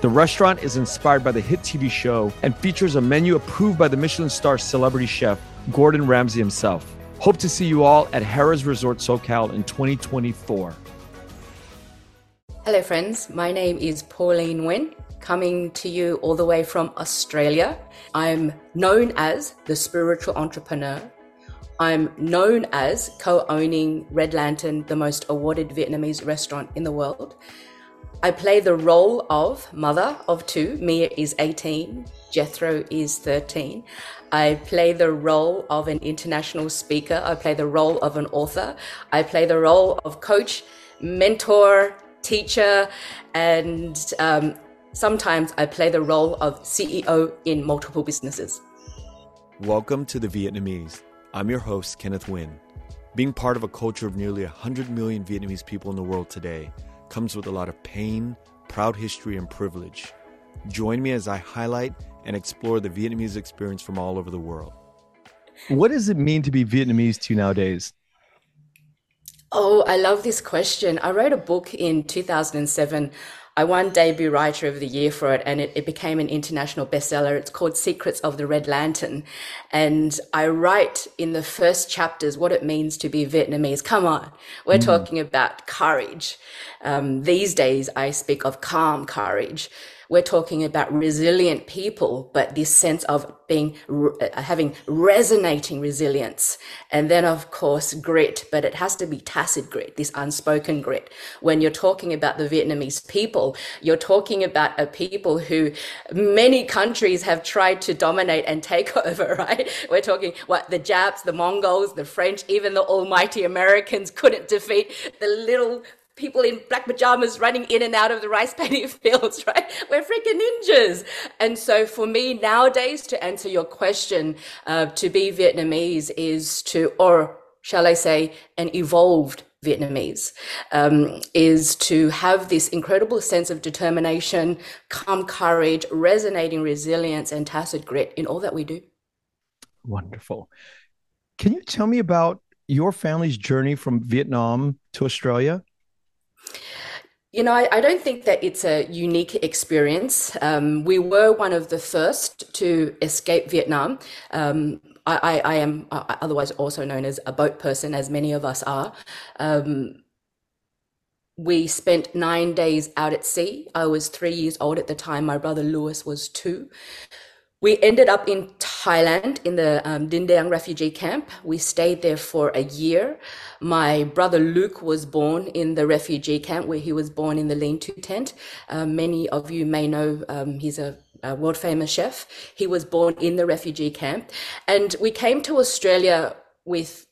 The restaurant is inspired by the hit TV show and features a menu approved by the Michelin star celebrity chef Gordon Ramsay himself. Hope to see you all at Harrah's Resort SoCal in 2024. Hello, friends. My name is Pauline Nguyen, coming to you all the way from Australia. I'm known as the spiritual entrepreneur. I'm known as co owning Red Lantern, the most awarded Vietnamese restaurant in the world. I play the role of mother of two. Mia is 18, Jethro is 13. I play the role of an international speaker. I play the role of an author. I play the role of coach, mentor, teacher, and um, sometimes I play the role of CEO in multiple businesses. Welcome to the Vietnamese. I'm your host, Kenneth Nguyen. Being part of a culture of nearly 100 million Vietnamese people in the world today comes with a lot of pain, proud history, and privilege. Join me as I highlight and explore the Vietnamese experience from all over the world. What does it mean to be Vietnamese to you nowadays? Oh, I love this question. I wrote a book in 2007 I won debut writer of the year for it and it, it, became an international bestseller. It's called Secrets of the Red Lantern. And I write in the first chapters what it means to be Vietnamese. Come on. We're mm. talking about courage. Um, these days I speak of calm courage we're talking about resilient people, but this sense of being, uh, having resonating resilience. And then, of course, grit, but it has to be tacit grit, this unspoken grit. When you're talking about the Vietnamese people, you're talking about a people who many countries have tried to dominate and take over, right? We're talking what the Japs, the Mongols, the French, even the almighty Americans couldn't defeat the little people in black pajamas running in and out of the rice paddy fields, right? We're freaking ninjas. And so for me nowadays, to answer your question, uh, to be Vietnamese is to, or shall I say, an evolved Vietnamese, um, is to have this incredible sense of determination, calm courage, resonating resilience, and tacit grit in all that we do. Wonderful. Can you tell me about your family's journey from Vietnam to Australia? You know, I, I, don't think that it's a unique experience. Um, we were one of the first to escape Vietnam. Um, I, I, am uh, otherwise also known as a boat person, as many of us are. Um, we spent nine days out at sea. I was three years old at the time. My brother Lewis was two. We ended up in Thailand in the um, refugee camp. We stayed there for a year. My brother Luke was born in the refugee camp where he was born in the lean-to tent. Uh, many of you may know um, he's a, a world famous chef. He was born in the refugee camp. And we came to Australia with,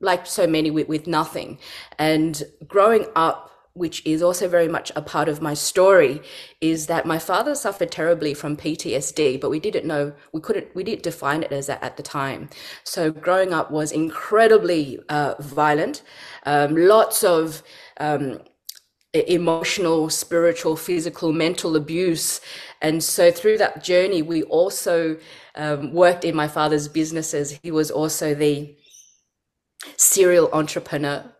like so many, with, with nothing. And growing up, which is also very much a part of my story, is that my father suffered terribly from PTSD, but we didn't know, we couldn't, we didn't define it as that at the time. So growing up was incredibly uh, violent, um, lots of um, emotional, spiritual, physical, mental abuse. And so through that journey, we also um, worked in my father's businesses. He was also the serial entrepreneur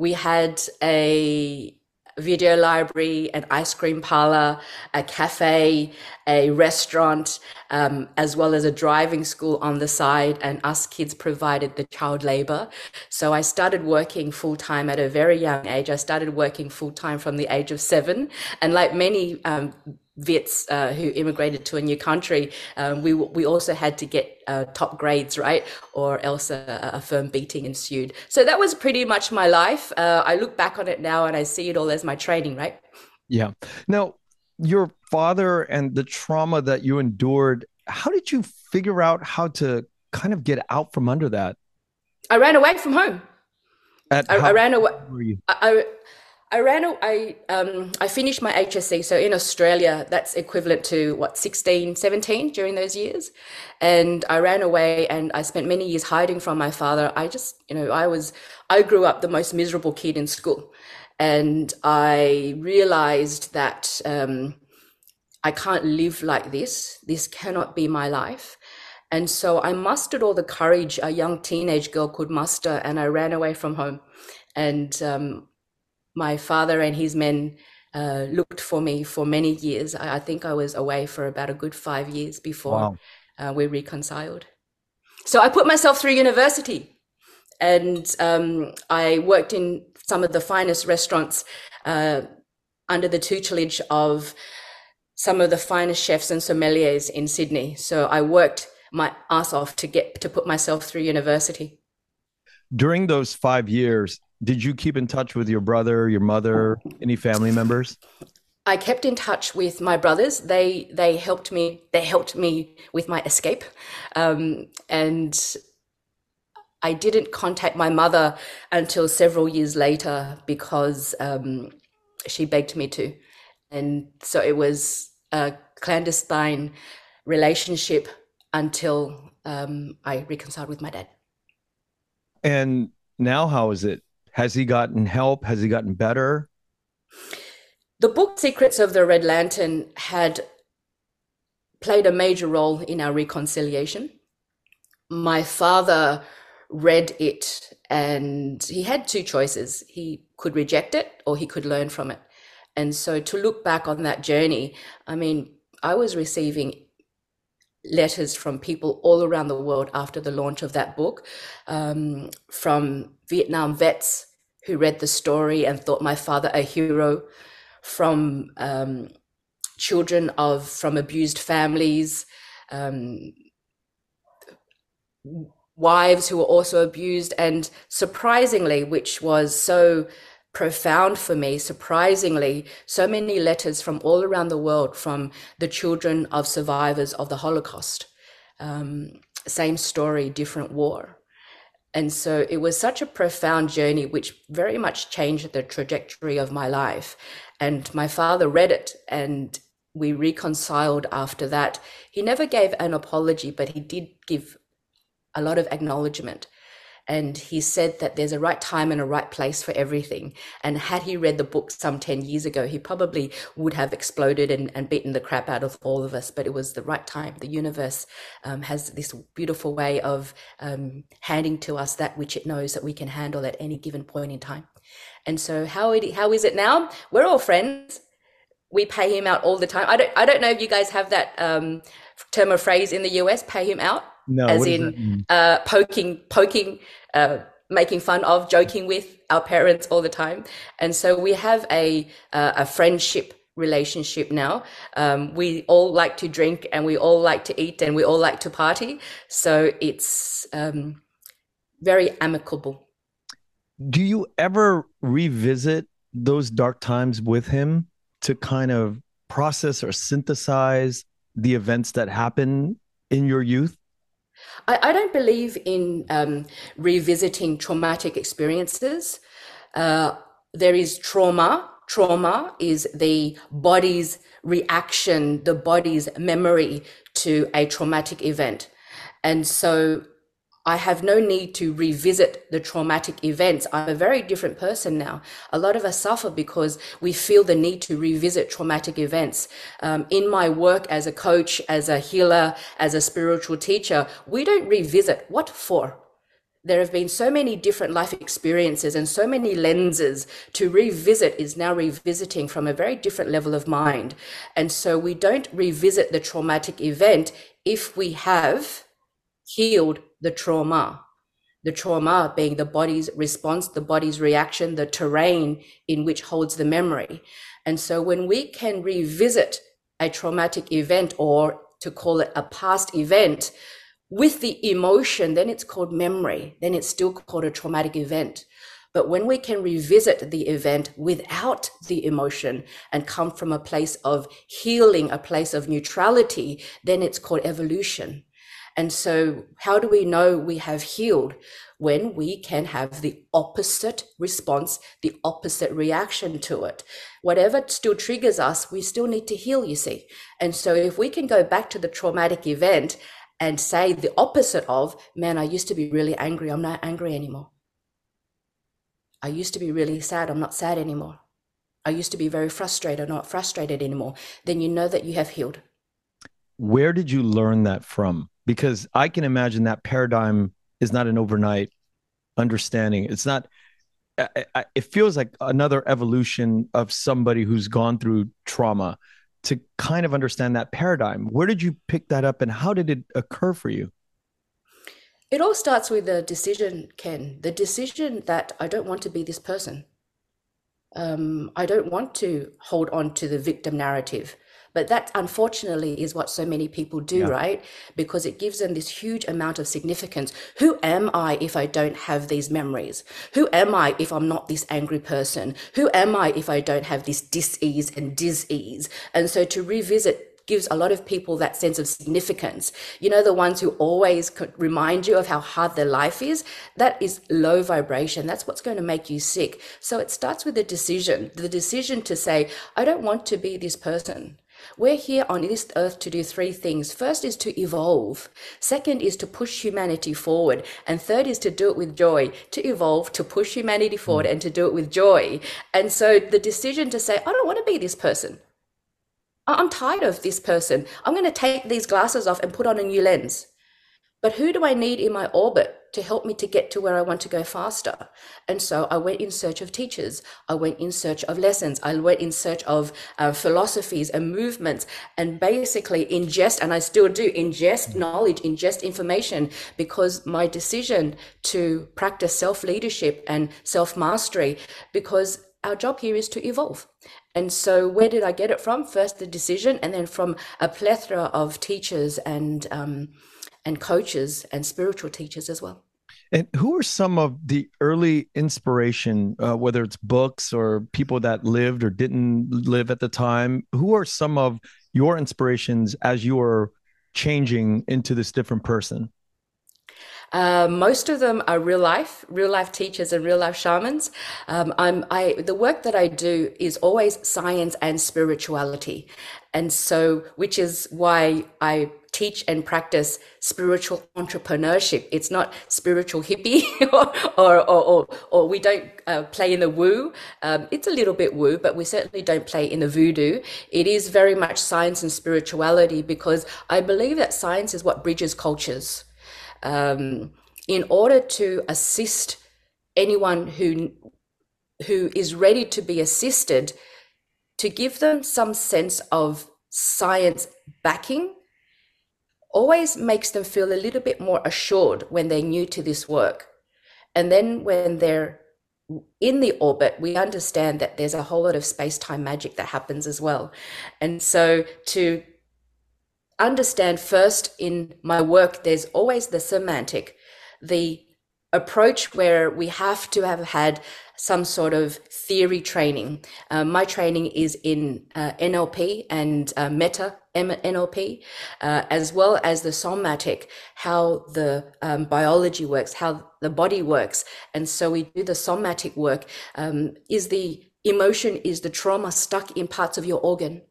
we had a video library, an ice cream parlor, a cafe, a restaurant, um, as well as a driving school on the side. And us kids provided the child labor. So I started working full time at a very young age. I started working full time from the age of seven. And like many um, Vets uh, who immigrated to a new country, um, we we also had to get uh, top grades, right, or else a, a, firm beating ensued. So that was pretty much my life. Uh, I look back on it now and I see it all as my training, right? Yeah. Now, your father and the trauma that you endured. How did you figure out how to kind of get out from under that? I ran away from home. At I, I ran away. I, I ran. I um, I finished my HSC. So in Australia, that's equivalent to what 16, 17 during those years, and I ran away and I spent many years hiding from my father. I just, you know, I was. I grew up the most miserable kid in school, and I realized that um, I can't live like this. This cannot be my life. And so I mustered all the courage a young teenage girl could muster, and I ran away from home. And um, my father and his men uh, looked for me for many years. I, I, think I was away for about a good five years before wow. uh, we reconciled. So I put myself through university and um, I worked in some of the finest restaurants uh, under the tutelage of some of the finest chefs and sommeliers in Sydney. So I worked my ass off to get to put myself through university. During those five years, did you keep in touch with your brother, your mother, any family members? I kept in touch with my brothers. They they helped me. They helped me with my escape, um, and I didn't contact my mother until several years later because um, she begged me to, and so it was a clandestine relationship until um, I reconciled with my dad. And now, how is it? Has he gotten help? Has he gotten better? The book Secrets of the Red Lantern had played a major role in our reconciliation. My father read it and he had two choices. He could reject it or he could learn from it. And so to look back on that journey, I mean, I was receiving letters from people all around the world after the launch of that book, um, from Vietnam vets who read the story and thought my father a hero, from um, children of from abused families, um, wives who were also abused, and surprisingly, which was so profound for me, surprisingly, so many letters from all around the world from the children of survivors of the Holocaust. Um, same story, different war. And so it was such a profound journey, which very much changed the trajectory of my life. And my father read it and we reconciled after that. He never gave an apology, but he did give a lot of acknowledgement and he said that there's a right time and a right place for everything. And had he read the book some 10 years ago, he probably would have exploded and, and beaten the crap out of all of us. But it was the right time. The universe um, has this beautiful way of um, handing to us that which it knows that we can handle at any given point in time. And so, how, it, how is it now? We're all friends. We pay him out all the time. I don't, I don't know if you guys have that um, term or phrase in the US, pay him out. No, as in uh, poking, poking uh, making fun of, joking with our parents all the time. And so we have a, uh, a friendship relationship now. Um, we all like to drink and we all like to eat and we all like to party. So it's um, very amicable. Do you ever revisit those dark times with him to kind of process or synthesize the events that happen in your youth? I, I don't believe in um, revisiting traumatic experiences. Uh, there is trauma. Trauma is the body's reaction, the body's memory to a traumatic event. And so I have no need to revisit the traumatic events. I'm a very different person now. A lot of us suffer because we feel the need to revisit traumatic events. Um, in my work as a coach, as a healer, as a spiritual teacher, we don't revisit. What for? There have been so many different life experiences and so many lenses to revisit is now revisiting from a very different level of mind. And so we don't revisit the traumatic event if we have healed the trauma. The trauma being the body's response, the body's reaction, the terrain in which holds the memory. And so when we can revisit a traumatic event or to call it a past event with the emotion, then it's called memory. Then it's still called a traumatic event. But when we can revisit the event without the emotion and come from a place of healing, a place of neutrality, then it's called evolution. And so, how do we know we have healed? When we can have the opposite response, the opposite reaction to it. Whatever still triggers us, we still need to heal, you see. And so, if we can go back to the traumatic event and say the opposite of, man, I used to be really angry, I'm not angry anymore. I used to be really sad, I'm not sad anymore. I used to be very frustrated, I'm not frustrated anymore. Then you know that you have healed. Where did you learn that from? Because I can imagine that paradigm is not an overnight understanding. It's not, it feels like another evolution of somebody who's gone through trauma to kind of understand that paradigm. Where did you pick that up and how did it occur for you? It all starts with the decision, Ken. The decision that I don't want to be this person. Um, I don't want to hold on to the victim narrative. But that unfortunately is what so many people do, yeah. right? Because it gives them this huge amount of significance. Who am I if I don't have these memories? Who am I if I'm not this angry person? Who am I if I don't have this dis-ease and dis-ease? And so to revisit gives a lot of people that sense of significance. You know, the ones who always remind you of how hard their life is, that is low vibration. That's what's going to make you sick. So it starts with a decision, the decision to say, I don't want to be this person. We're here on this earth to do three things. First is to evolve. Second is to push humanity forward. And third is to do it with joy. To evolve, to push humanity forward, and to do it with joy. And so the decision to say, I don't want to be this person. I'm tired of this person. I'm going to take these glasses off and put on a new lens. But who do I need in my orbit to help me to get to where I want to go faster? And so I went in search of teachers. I went in search of lessons. I went in search of uh, philosophies and movements and basically ingest, and I still do ingest knowledge, ingest information because my decision to practice self leadership and self mastery, because our job here is to evolve. And so, where did I get it from? First, the decision, and then from a plethora of teachers and um, and coaches and spiritual teachers as well. And who are some of the early inspiration, uh, whether it's books or people that lived or didn't live at the time? Who are some of your inspirations as you are changing into this different person? Uh, most of them are real life, real life teachers and real life shamans. Um, I'm, I, the work that I do is always science and spirituality. And so, which is why I teach and practice spiritual entrepreneurship. It's not spiritual hippie or, or, or, or, we don't uh, play in the woo. Um, it's a little bit woo, but we certainly don't play in the voodoo. It is very much science and spirituality because I believe that science is what bridges cultures um, in order to assist anyone who who is ready to be assisted to give them some sense of science backing always makes them feel a little bit more assured when they're new to this work and then when they're in the orbit, we understand that there's a whole lot of space time magic that happens as well. And so to understand first in my work, there's always the semantic, the approach where we have to have had some sort of theory training. Uh, my training is in uh, NLP and uh, meta NLP, uh, as well as the somatic, how the um, biology works, how the body works. And so we do the somatic work. Um, is the emotion, is the trauma stuck in parts of your organ?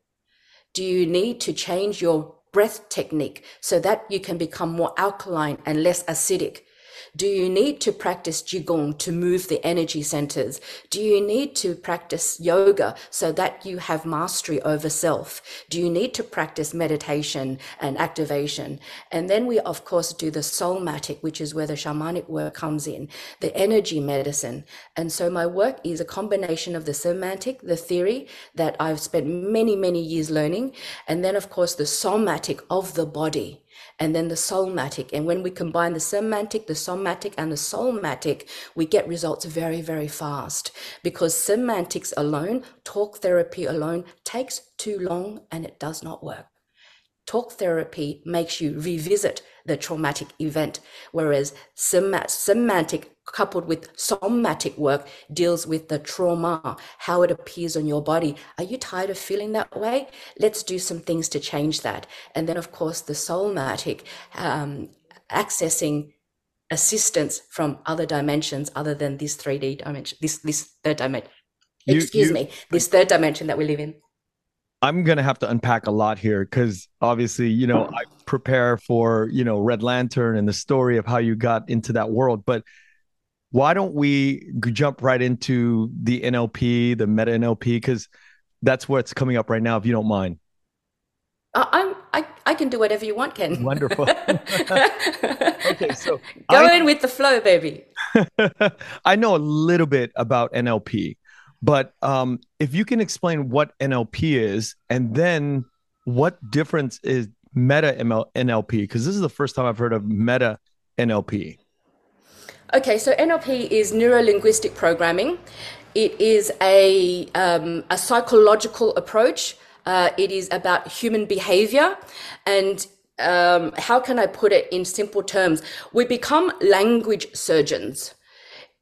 Do you need to change your breath technique so that you can become more alkaline and less acidic? Do you need to practice Qigong to move the energy centers? Do you need to practice yoga so that you have mastery over self? Do you need to practice meditation and activation? And then we, of course, do the shamanic, which is where the shamanic work comes in, the energy medicine. And so my work is a combination of the semantic, the theory that I've spent many, many years learning, and then, of course, the somatic of the body and then the shamanic. And when we combine the semantic, the somatic, and the shamanic, we get results very, very fast because semantics alone, talk therapy alone, takes too long and it does not work. Talk therapy makes you revisit the traumatic event, whereas semantic coupled with somatic work deals with the trauma, how it appears on your body. Are you tired of feeling that way? Let's do some things to change that. And then, of course, the shamanic um, accessing assistance from other dimensions other than this 3D dimension, this this third dimension. Excuse you, me, this third dimension that we live in. I'm gonna have to unpack a lot here because obviously, you know, I prepare for you know Red Lantern and the story of how you got into that world, but why don't we jump right into the NLP, the meta NLP, because that's what's coming up right now, if you don't mind. Uh, I'm I, I can do whatever you want, Ken. Wonderful. okay, so go I, in with the flow, baby. I know a little bit about NLP, but um, if you can explain what NLP is, and then what difference is meta ML, NLP? Because this is the first time I've heard of meta NLP. Okay, so NLP is neuro linguistic programming. It is a um, a psychological approach uh, it is about human behavior and um, how can I put it in simple terms? We become language surgeons.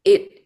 It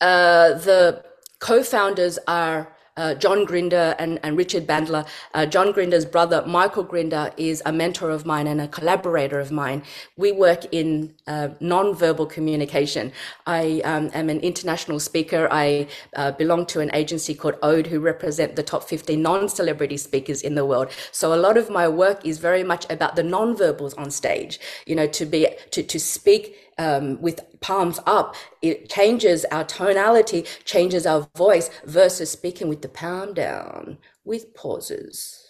uh, the co-founders are uh, John Grinder and, and Richard Bandler. Uh, John Grinder's brother, Michael Grinder, is a mentor of mine and a collaborator of mine. We work in uh, non-verbal communication. I um, am an international speaker. I uh, belong to an agency called Ode, who represent the top 50 non-celebrity speakers in the world. So a lot of my work is very much about the non-verbals on stage. You know, to be to to speak um, with palms up, it changes our tonality, changes our voice versus speaking with the palm down with pauses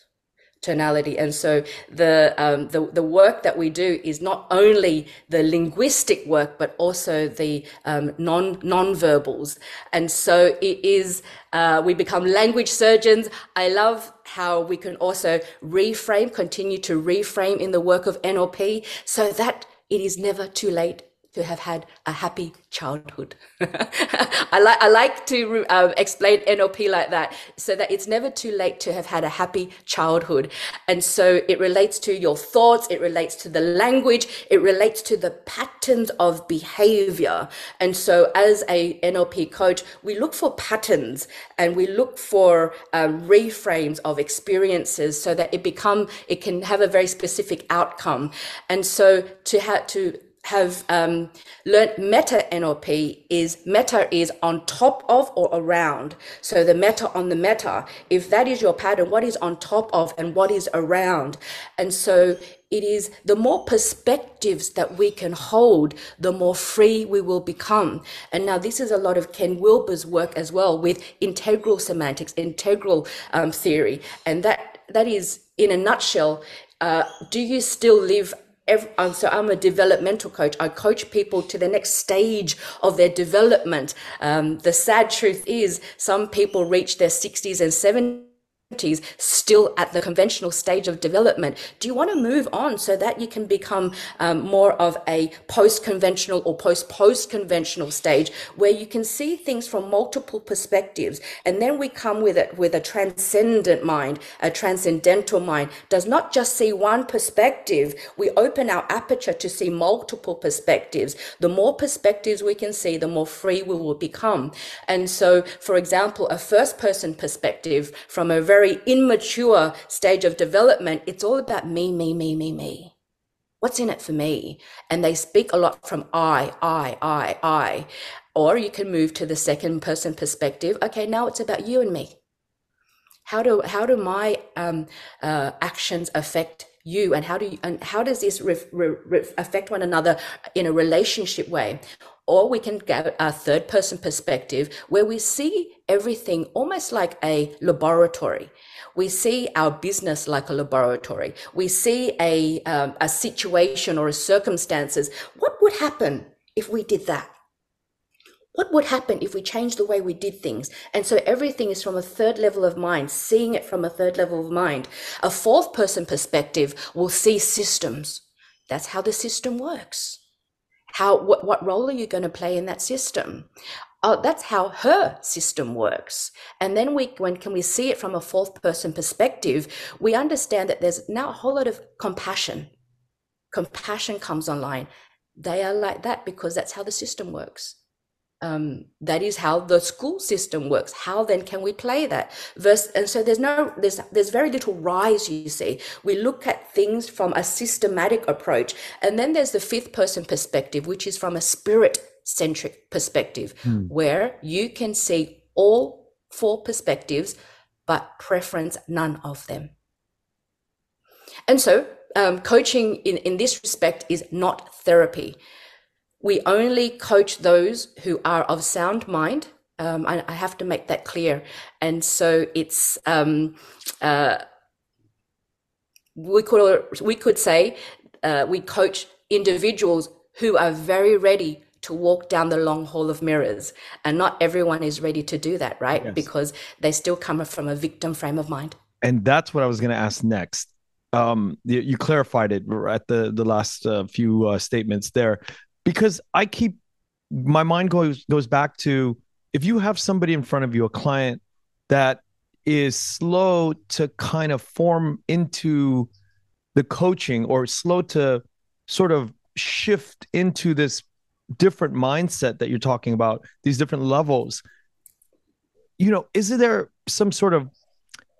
tonality. And so the, um, the the work that we do is not only the linguistic work but also the um, non non-verbals. And so it is uh, we become language surgeons. I love how we can also reframe continue to reframe in the work of nlp so that it is never too late to have had a happy childhood. I like I like to um, explain NLP like that, so that it's never too late to have had a happy childhood, and so it relates to your thoughts, it relates to the language, it relates to the patterns of behavior, and so as a NLP coach, we look for patterns and we look for um, reframes of experiences, so that it become it can have a very specific outcome, and so to have to have um, learned meta NLP is meta is on top of or around. So the meta on the meta, if that is your pattern, what is on top of and what is around? And so it is the more perspectives that we can hold, the more free we will become. And now this is a lot of Ken Wilber's work as well with integral semantics, integral um, theory. And that, that is in a nutshell, uh, do you still live every, so I'm a developmental coach. I coach people to the next stage of their development. Um, the sad truth is, some people reach their 60s and 70s still at the conventional stage of development. Do you want to move on so that you can become um, more of a post conventional or post post conventional stage where you can see things from multiple perspectives? And then we come with it with a transcendent mind, a transcendental mind, does not just see one perspective. We open our aperture to see multiple perspectives. The more perspectives we can see, the more free we will become. And so, for example, a first person perspective from a very very immature stage of development, it's all about me, me, me, me, me. What's in it for me? And they speak a lot from I, I, I, I. Or you can move to the second person perspective. Okay, now it's about you and me. How do how do my um, uh, actions affect you, and how do you, and how does this ref, ref, affect one another in a relationship way? Or we can get a third person perspective where we see everything almost like a laboratory. We see our business like a laboratory. We see a, um, a situation or a circumstances. What would happen if we did that? What would happen if we changed the way we did things? And so everything is from a third level of mind, seeing it from a third level of mind. A fourth person perspective will see systems. That's how the system works. How what, what role are you going to play in that system? Oh, that's how her system works. And then we, when can we see it from a fourth person perspective, we understand that there's now a whole lot of compassion. Compassion comes online. They are like that because that's how the system works. Um, that is how the school system works. How then can we play that? Verse, and so there's no, there's there's very little rise. You see, we look at things from a systematic approach, and then there's the fifth person perspective, which is from a spirit centric perspective, hmm. where you can see all four perspectives, but preference none of them. And so, um, coaching in in this respect is not therapy we only coach those who are of sound mind. Um, I, I, have to make that clear. And so it's um, uh, we could we could say uh, we coach individuals who are very ready to walk down the long hall of mirrors, and not everyone is ready to do that, right? Yes. Because they still come from a victim frame of mind. And that's what I was going to ask next. Um, you, you, clarified it at the the last uh, few uh, statements there because I keep my mind goes goes back to if you have somebody in front of you, a client that is slow to kind of form into the coaching or slow to sort of shift into this different mindset that you're talking about, these different levels. You know, is there some sort of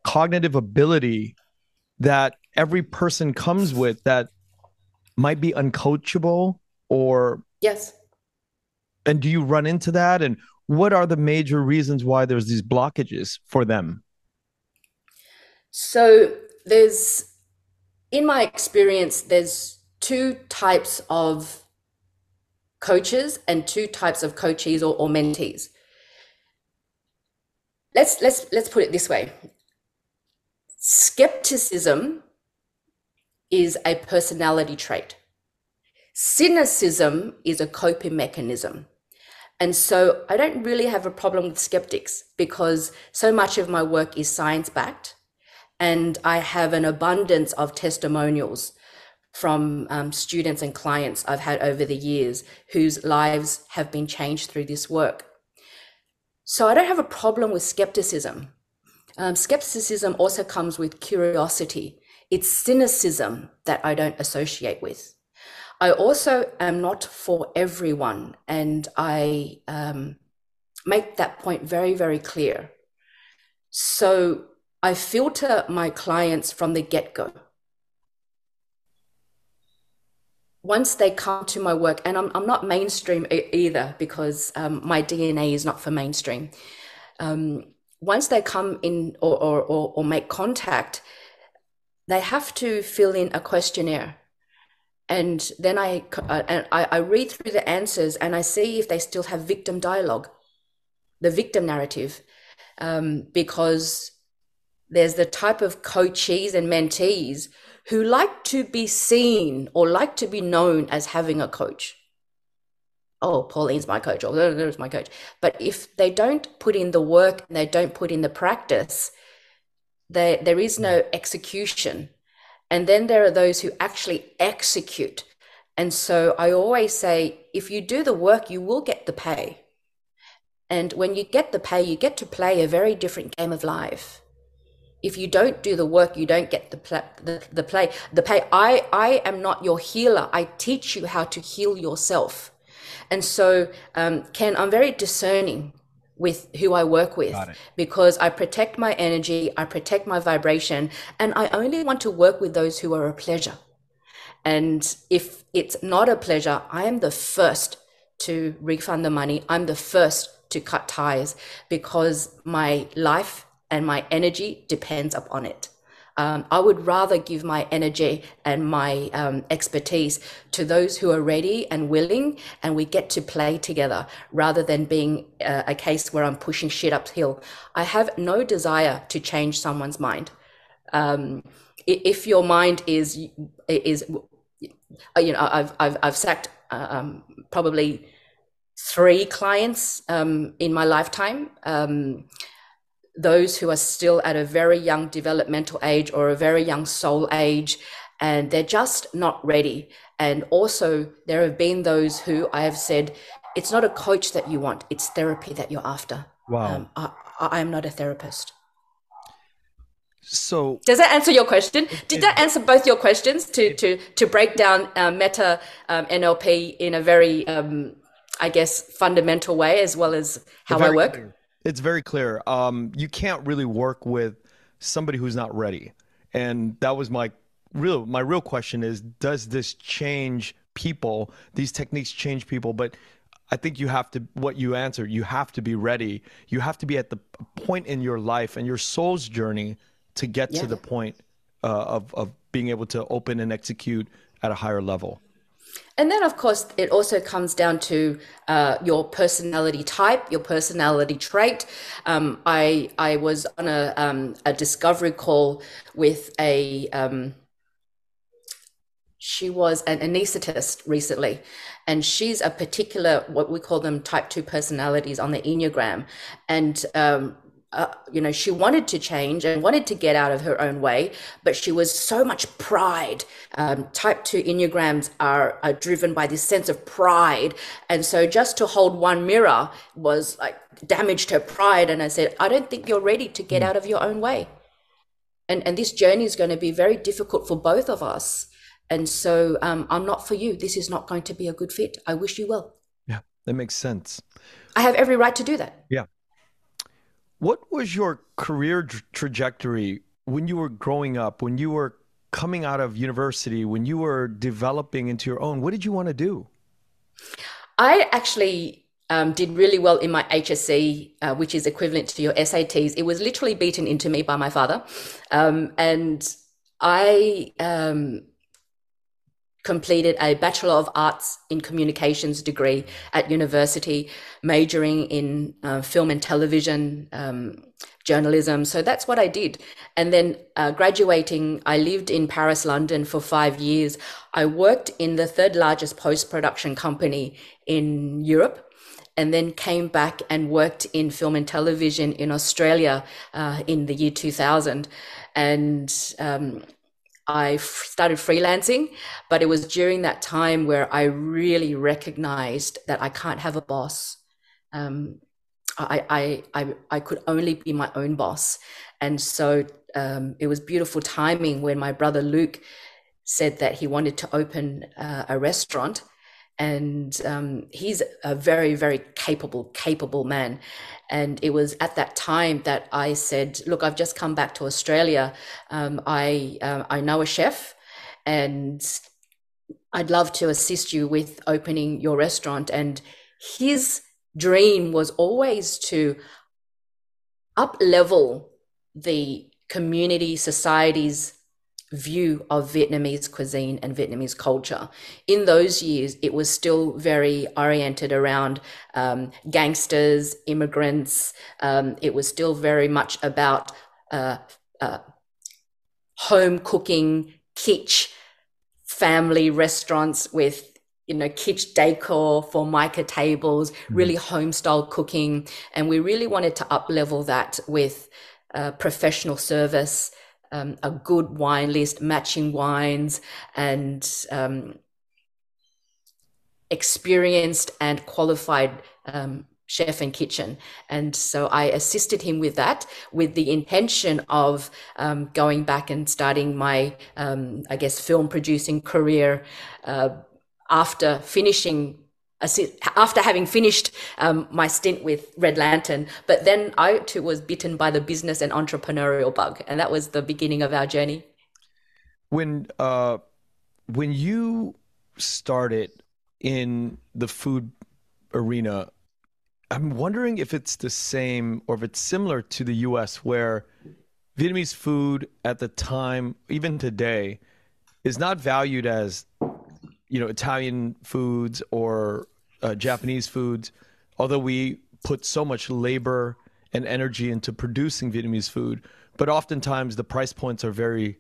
cognitive ability that every person comes with that might be uncoachable or yes. And do you run into that? And what are the major reasons why there's these blockages for them? So there's in my experience there's two types of coaches and two types of coaches or, or mentees. Let's let's let's put it this way. Skepticism is a personality trait Cynicism is a coping mechanism. And so I don't really have a problem with skeptics because so much of my work is science backed. And I have an abundance of testimonials from um, students and clients I've had over the years whose lives have been changed through this work. So I don't have a problem with skepticism. Um, skepticism also comes with curiosity. It's cynicism that I don't associate with. I also am not for everyone, and I um, make that point very, very clear. So I filter my clients from the get go. Once they come to my work, and I'm, I'm not mainstream either because um, my DNA is not for mainstream. Um, once they come in or, or, or, or make contact, they have to fill in a questionnaire and then I, uh, and I, I read through the answers and I see if they still have victim dialogue, the victim narrative, um, because there's the type of coachees and mentees who like to be seen or like to be known as having a coach. Oh, Pauline's my coach, or there's my coach. But if they don't put in the work and they don't put in the practice, they, there is no execution and then there are those who actually execute. And so I always say if you do the work, you will get the pay. And when you get the pay, you get to play a very different game of life. If you don't do the work, you don't get the, play, the, the play, the pay. I, I am not your healer. I teach you how to heal yourself. And so, um, Ken, I'm very discerning with who I work with because I protect my energy, I protect my vibration, and I only want to work with those who are a pleasure. And if it's not a pleasure, I am the first to refund the money. I'm the first to cut ties because my life and my energy depends upon it. Um, I would rather give my energy and my um, expertise to those who are ready and willing, and we get to play together rather than being uh, a case where I'm pushing shit uphill. I have no desire to change someone's mind. Um, if your mind is is uh, you know I've I've, I've sacked uh, um, probably three clients um, in my lifetime. Those who are still at a very young developmental age or a very young soul age, and they're just not ready. And also, there have been those who I have said, it's not a coach that you want, it's therapy that you're after. Wow. Um, I, I am not a therapist. So does that answer your question? Did that answer both your questions to to to break down uh, meta um, NLP in a very um, I guess, fundamental way as well as how I work. It's very clear. Um, you can't really work with somebody who's not ready, and that was my real my real question is: Does this change people? These techniques change people, but I think you have to what you answered. You have to be ready. You have to be at the point in your life and your soul's journey to get yeah. to the point uh, of of being able to open and execute at a higher level. And then, of course, it also comes down to uh, your personality type, your personality trait. Um, I I was on a um, a discovery call with a um, she was an anesthetist recently, and she's a particular what we call them type two personalities on the enneagram, and um, uh, you know, she wanted to change and wanted to get out of her own way, but she was so much pride. Um, type 2 Enneagrams are, are driven by this sense of pride. And so just to hold one mirror was like damaged her pride. And I said, I don't think you're ready to get mm. out of your own way. And, and this journey is going to be very difficult for both of us. And so um, I'm not for you. This is not going to be a good fit. I wish you well. Yeah, that makes sense. I have every right to do that. Yeah. What was your career trajectory when you were growing up, when you were coming out of university, when you were developing into your own? What did you want to do? I actually um, did really well in my HSC, uh, which is equivalent to your SATs. It was literally beaten into me by my father. Um, and I um, completed a Bachelor of Arts in Communications degree at university, majoring in uh, film and television um, journalism. So that's what I did. And then uh, graduating, I lived in Paris, London for five years. I worked in the third largest post production company in Europe. And then came back and worked in film and television in Australia uh, in the year 2000. And um, I f- started freelancing, but it was during that time where I really recognized that I can't have a boss. Um, I, I, I, I could only be my own boss. And so um, it was beautiful timing when my brother Luke said that he wanted to open uh, a restaurant and um, he's a very very capable capable man. And it was at that time that i said look i've just come back to australia. Um, i uh, i know a chef and i'd love to assist you with opening your restaurant. And his dream was always to up level the community societies view of Vietnamese cuisine and Vietnamese culture. In those years, it was still very oriented around um, gangsters, immigrants. Um, it was still very much about uh, uh, home cooking, kitsch, family restaurants with you know, kitsch decor, formica tables, mm-hmm. really home style cooking. And we really wanted to up level that with uh, professional service um, a good wine list, matching wines, and um, experienced and qualified um, chef and kitchen. And so I assisted him with that with the intention of um, going back and starting my, um, I guess, film producing career uh, after finishing after having finished um, my stint with Red Lantern. But then I too was bitten by the business and entrepreneurial bug, and that was the beginning of our journey. When uh, when you started in the food arena, I'm wondering if it's the same or if it's similar to the U.S., where Vietnamese food at the time, even today, is not valued as you know Italian foods or uh, Japanese foods, although we put so much labor and energy into producing Vietnamese food, but oftentimes the price points are very,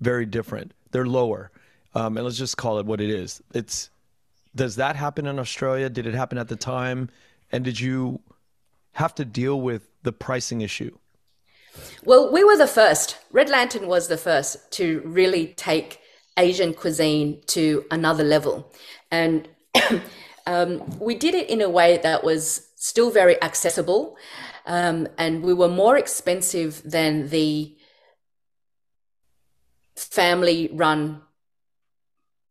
very different. They're lower, um, and let's just call it what it is. It's does that happen in Australia? Did it happen at the time? And did you have to deal with the pricing issue? Well, we were the first. Red Lantern was the first to really take Asian cuisine to another level. And um, we did it in a way that was still very accessible, um, and we were more expensive than the family run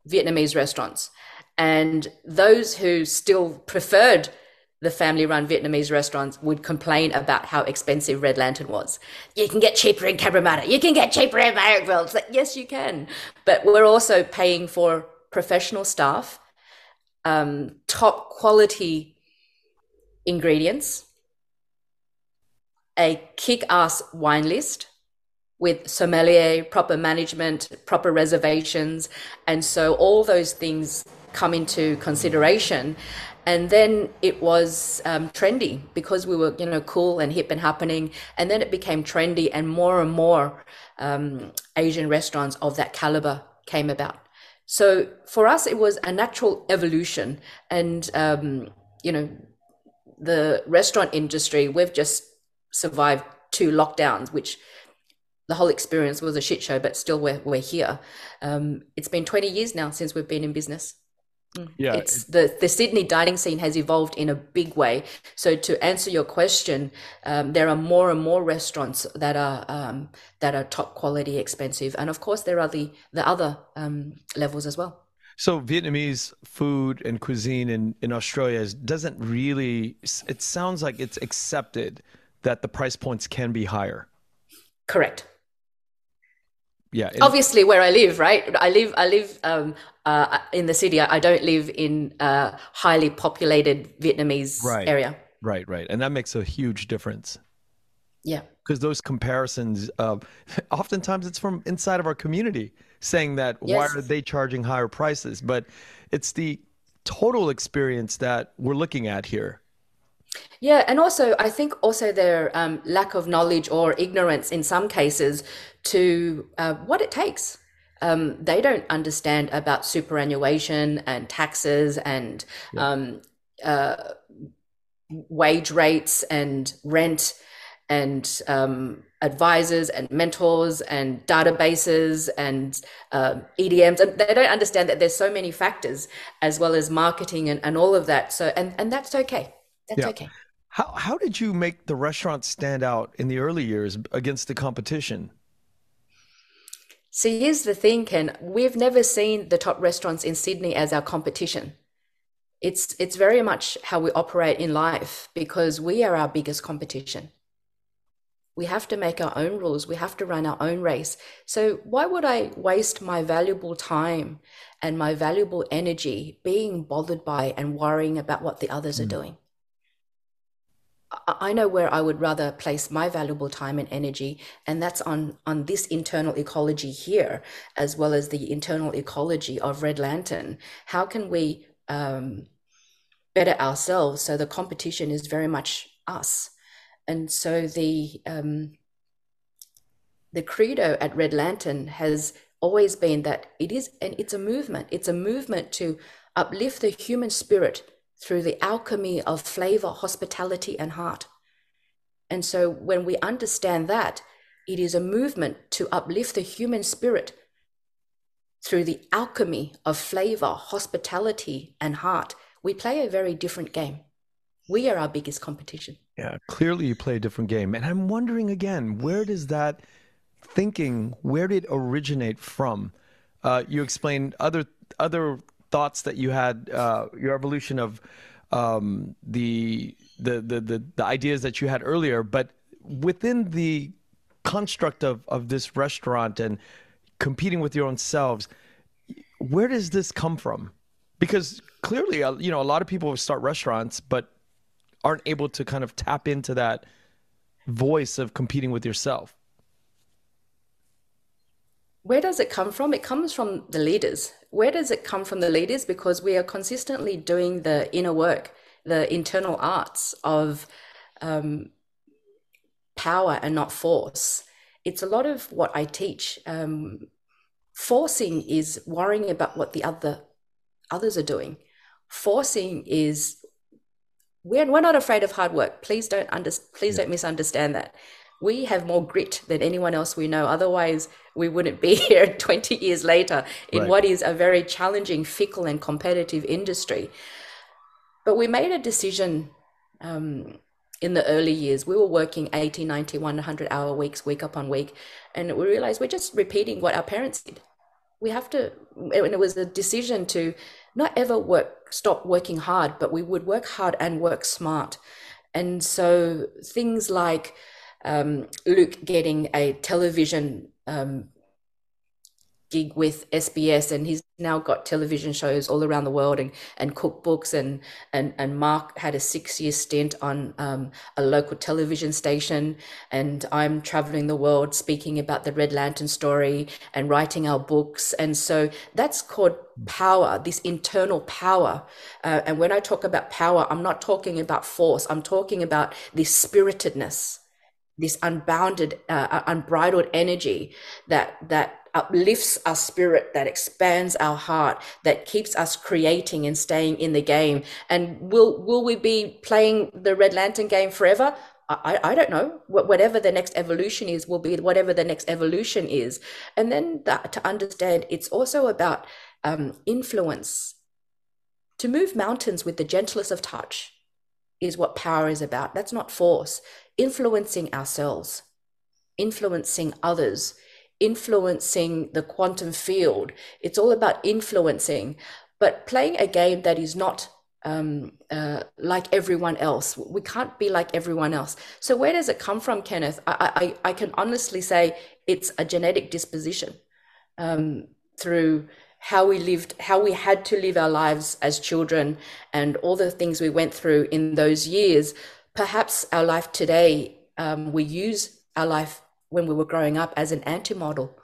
Vietnamese restaurants. And those who still preferred the family run Vietnamese restaurants would complain about how expensive Red Lantern was. You can get cheaper in Cabramatta. You can get cheaper in Marrickville. Like, yes, you can. But we're also paying for professional staff, um, top quality ingredients, a kick ass wine list with sommelier, proper management, proper reservations. And so all those things come into consideration. And then it was um, trendy because we were, you know, cool and hip and happening. And then it became trendy, and more and more um, Asian restaurants of that caliber came about. So for us, it was a natural evolution. And, um, you know, the restaurant industry, we've just survived two lockdowns, which the whole experience was a shit show, but still we're, we're here. Um, it's been 20 years now since we've been in business. Yeah, it's the the Sydney dining scene has evolved in a big way. So to answer your question, um, there are more and more restaurants that are um, that are top quality, expensive, and of course there are the the other um, levels as well. So Vietnamese food and cuisine in in Australia is, doesn't really. It sounds like it's accepted that the price points can be higher. Correct yeah obviously where i live right? I live i live um, uh, in the city. I don't live in a highly populated vietnamese right. area. Right right. And that makes a huge difference. Yeah. Because those comparisons uh, oftentimes it's from inside of our community saying that yes. why are they charging higher prices? But it's the total experience that we're looking at here yeah, and also I think also their um, lack of knowledge or ignorance in some cases to uh, what it takes. Um, they don't understand about superannuation and taxes and yeah. um, uh, wage rates and rent and um, advisors and mentors and databases and uh, EDMs. And they don't understand that there's so many factors as well as marketing and, and all of that. So, and, and that's okay. That's yeah. okay. How, how did you make the restaurant stand out in the early years against the competition? See, here's the thing, Ken. We've never seen the top restaurants in Sydney as our competition. It's it's very much how we operate in life because we are our biggest competition. We have to make our own rules. We have to run our own race. So why would I waste my valuable time and my valuable energy being bothered by and worrying about what the others mm. are doing? I know where I would rather place my valuable time and energy, and that's on on this internal ecology here, as well as the internal ecology of Red Lantern. How can we um, better ourselves? So the competition is very much us, and so the um, the credo at Red Lantern has always been that it is, and it's a movement. It's a movement to uplift the human spirit through the alchemy of flavor, hospitality, and heart. And so when we understand that, it is a movement to uplift the human spirit through the alchemy of flavor, hospitality, and heart. We play a very different game. We are our biggest competition. Yeah, clearly you play a different game. And I'm wondering again, where does that thinking, where did it originate from? Uh, you explained other other thoughts that you had, uh, your evolution of um, the, the, the the the ideas that you had earlier, but within the construct of of this restaurant and competing with your own selves, where does this come from? Because clearly, uh, you know, a lot of people start restaurants, but aren't able to kind of tap into that voice of competing with yourself where does it come from? It comes from the leaders. Where does it come from the leaders? Because we are consistently doing the inner work, the internal arts of um, power and not force. It's a lot of what I teach. Um, forcing is worrying about what the other others are doing. Forcing is we're, we're not afraid of hard work. Please don't under, please yeah. don't misunderstand that we have more grit than anyone else we know. Otherwise, we wouldn't be here 20 years later in right. what is a very challenging, fickle, and competitive industry. But we made a decision um, in the early years. We were working 80, 90, 100 hour weeks, week upon week. And we realized we're just repeating what our parents did. We have to, and it was a decision to not ever work stop working hard, but we would work hard and work smart. And so things like um, Luke getting a television um, gig with SBS, and he's now got television shows all around the world and, and cookbooks. And, and, and Mark had a six year stint on um, a local television station. And I'm traveling the world speaking about the Red Lantern story and writing our books. And so that's called power, this internal power. Uh, and when I talk about power, I'm not talking about force, I'm talking about this spiritedness this unbounded uh, unbridled energy that that uplifts our spirit, that expands our heart, that keeps us creating and staying in the game. And will will we be playing the Red Lantern game forever? I, I don't know. Whatever the next evolution is, will be whatever the next evolution is. And then that, to understand, it's also about um, influence. To move mountains with the gentlest of touch is what power is about. That's not force. Influencing ourselves, influencing others, influencing the quantum field. It's all about influencing, but playing a game that is not um, uh, like everyone else. We can't be like everyone else. So where does it come from, Kenneth? I, I, I can honestly say it's a genetic disposition um, through how we lived, how we had to live our lives as children, and all the things we went through in those years. Perhaps our life today, um, we use our life when we were growing up as an anti-model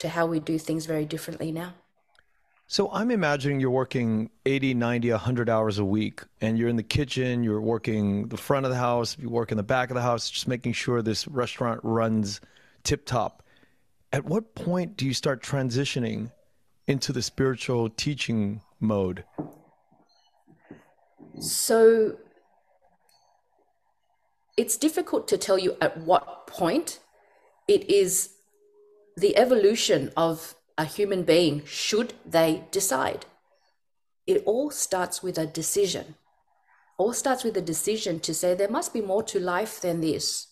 to how we do things very differently now. So I'm imagining you're working 80, 90, 100 hours a week and you're in the kitchen, you're working the front of the house, you work in the back of the house, just making sure this restaurant runs tip top. At what point do you start transitioning into the spiritual teaching mode? So it's difficult to tell you at what point it is the evolution of a human being should they decide. It all starts with a decision. All starts with a decision to say there must be more to life than this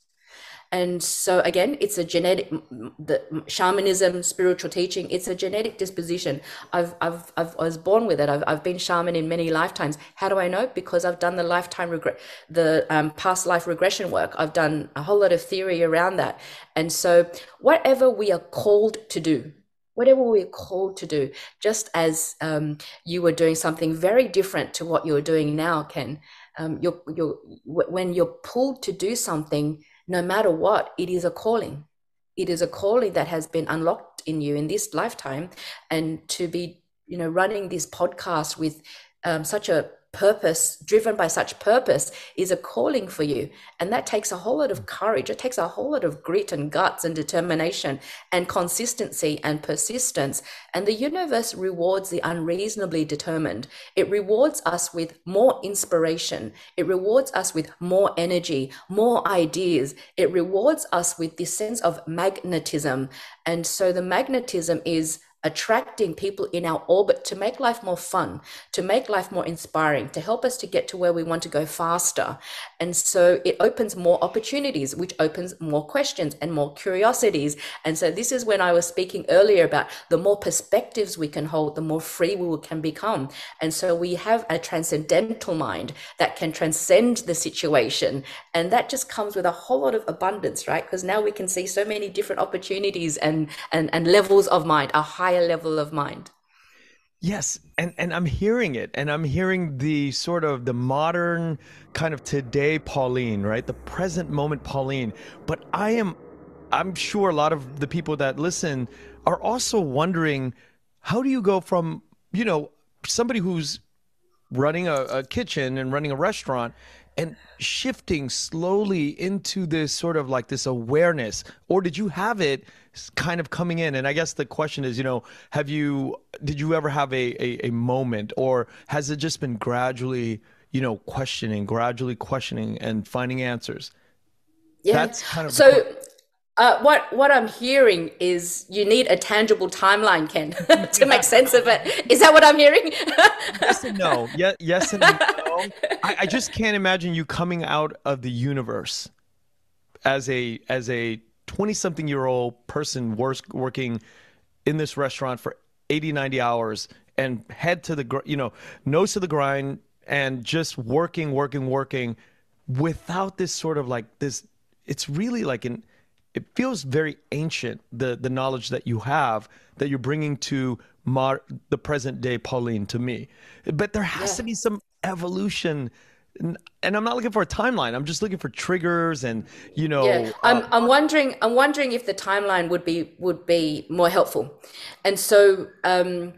and so again it's a genetic the shamanism spiritual teaching it's a genetic disposition. I've, I've, I've i was born with it. I've, I've been shaman in many lifetimes. How do i know? Because i've done the lifetime regret the um, past life regression work. I've done a whole lot of theory around that. And so whatever we are called to do whatever we're called to do just as um, you were doing something very different to what you're doing now ken um, you're, you're, when you're pulled to do something no matter what, it is a calling. It is a calling that has been unlocked in you in this lifetime. And to be, you know, running this podcast with um, such a purpose, driven by such purpose, is a calling for you. And that takes a whole lot of courage. It takes a whole lot of grit and guts and determination and consistency and persistence. And the universe rewards the unreasonably determined. It rewards us with more inspiration. It rewards us with more energy, more ideas. It rewards us with this sense of magnetism. And so the magnetism is attracting people in our orbit to make life more fun, to make life more inspiring, to help us to get to where we want to go faster. And so it opens more opportunities, which opens more questions and more curiosities. And so this is when I was speaking earlier about the more perspectives we can hold, the more free we can become. And so we have a transcendental mind that can transcend the situation. And that just comes with a whole lot of abundance, right? Because now we can see so many different opportunities and, and, and levels of mind, a higher higher level of mind. Yes, and and I'm hearing it, and I'm hearing the sort of the modern kind of today Pauline, right? The present moment Pauline. But I am, I'm sure a lot of the people that listen are also wondering, how do you go from you know somebody who's running a, a kitchen and running a restaurant and shifting slowly into this sort of like this awareness or did you have it kind of coming in and i guess the question is you know have you did you ever have a, a, a moment or has it just been gradually you know questioning gradually questioning and finding answers yeah that's kind of so uh, what what I'm hearing is you need a tangible timeline, Ken, to make sense of it. Is that what I'm hearing? yes and no. Yeah, yes and no. I, I just can't imagine you coming out of the universe as a as a 20 something year old person working in this restaurant for 80 90 hours and head to the you know nose to the grind and just working, working, working without this sort of like this. It's really like an. It feels very ancient the the knowledge that you have that you're bringing to mar- the present day Pauline to me, but there has yeah. to be some evolution and I'm not looking for a timeline. I'm just looking for triggers and you know. Yeah, I'm uh, I'm wondering I'm wondering if the timeline would be would be more helpful, and so um,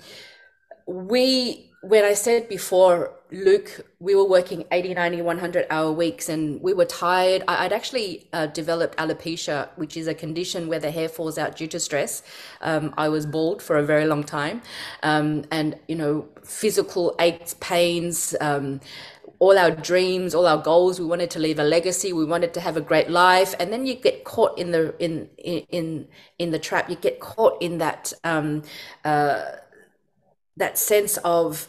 we when I said before, Luke, we were working 80, 90, 100 hour weeks and we were tired. I, would actually uh, developed alopecia, which is a condition where the hair falls out due to stress. Um, I was bald for a very long time. Um, and, you know, physical aches, pains, um, all our dreams, all our goals. We wanted to leave a legacy. We wanted to have a great life, and then you get caught in the in in in the trap. You get caught in that um, uh, that sense of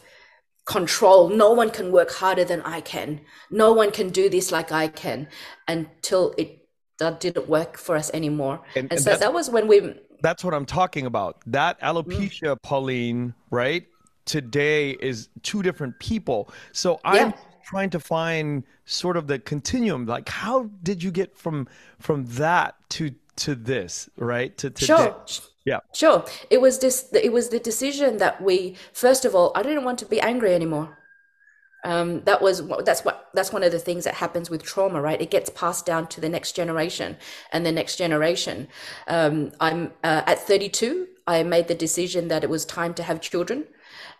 control. No one can work harder than I can. No one can do this like I can until it that didn't work for us anymore. And, and, so that was when we. That's what I'm talking about. That alopecia, mm. Pauline, right? Today is two different people. So I'm yeah trying to find sort of the continuum. Like, how did you get from from that to to this, right? To, to sure. Yeah. Sure. It was this. It was the decision that we first of all. I didn't want to be angry anymore. Um, that was that's what that's one of the things that happens with trauma, right? It gets passed down to the next generation and the next generation. Um, I'm uh, at 32. I made the decision that it was time to have children,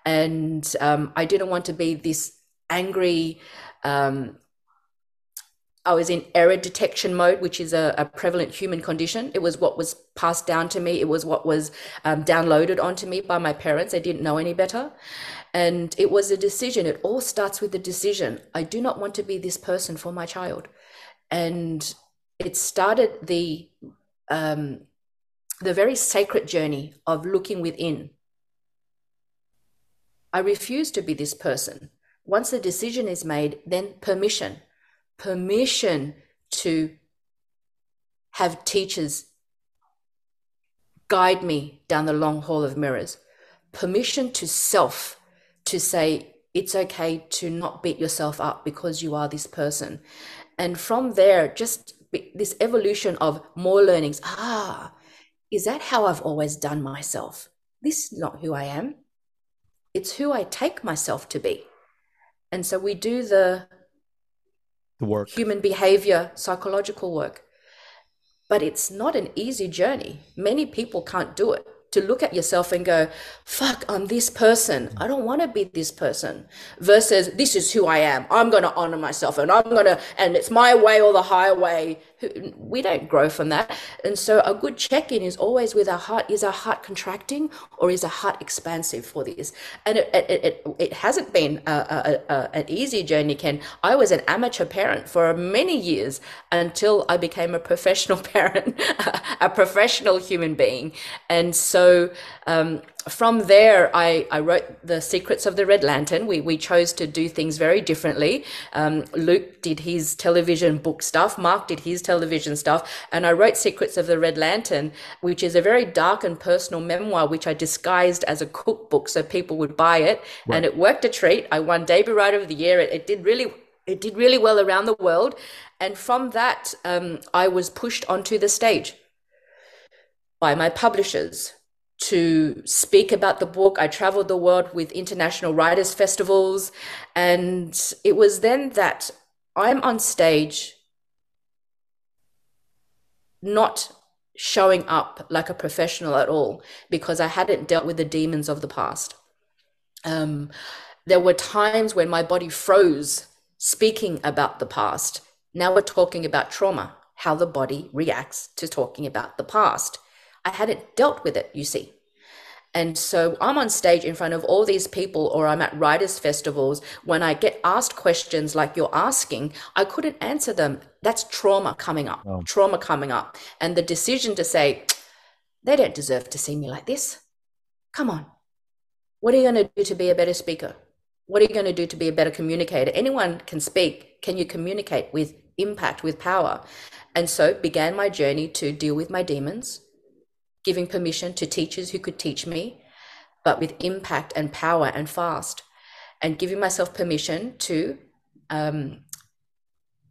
and um, I didn't want to be this angry. Um, I was in error detection mode, which is a, a, prevalent human condition. It was what was passed down to me. It was what was um, downloaded onto me by my parents. They didn't know any better. And it was a decision. It all starts with the decision. I do not want to be this person for my child. And it started the um, the very sacred journey of looking within. I refuse to be this person once the decision is made, then permission, permission to have teachers guide me down the long hall of mirrors, permission to self to say, it's okay to not beat yourself up because you are this person. And from there, just this evolution of more learnings. Ah, is that how I've always done myself? This is not who I am. It's who I take myself to be. And so we do the, the work, human behavior, psychological work. But it's not an easy journey. Many people can't do it to look at yourself and go, fuck, I'm this person. I don't want to be this person. Versus, this is who I am. I'm going to honor myself and I'm going to, and it's my way or the highway. We don't grow from that. And so a good check in is always with our heart. Is our heart contracting or is our heart expansive for this? And it, it, it, it hasn't been a, a, a, an easy journey, Ken. I was an amateur parent for many years until I became a professional parent, a professional human being. And so so um, from there, I, I, wrote The Secrets of the Red Lantern. We, we chose to do things very differently. Um, Luke did his television book stuff, Mark did his television stuff, and I wrote Secrets of the Red Lantern, which is a very dark and personal memoir, which I disguised as a cookbook so people would buy it. Right. And it worked a treat. I won Debut Writer of the Year. It, it did really it did really well around the world. And from that, um, I was pushed onto the stage by my publishers to speak about the book. I traveled the world with international writers' festivals. And it was then that I'm on stage, not showing up like a professional at all, because I hadn't dealt with the demons of the past. Um, there were times when my body froze speaking about the past. Now we're talking about trauma, how the body reacts to talking about the past. I hadn't dealt with it, you see. And so I'm on stage in front of all these people, or I'm at writers' festivals. When I get asked questions like you're asking, I couldn't answer them. That's trauma coming up, oh. trauma coming up. And the decision to say, they don't deserve to see me like this. Come on. What are you going to do to be a better speaker? What are you going to do to be a better communicator? Anyone can speak. Can you communicate with impact, with power? And so began my journey to deal with my demons, giving permission to teachers who could teach me, but with impact and power and fast. And giving myself permission to um,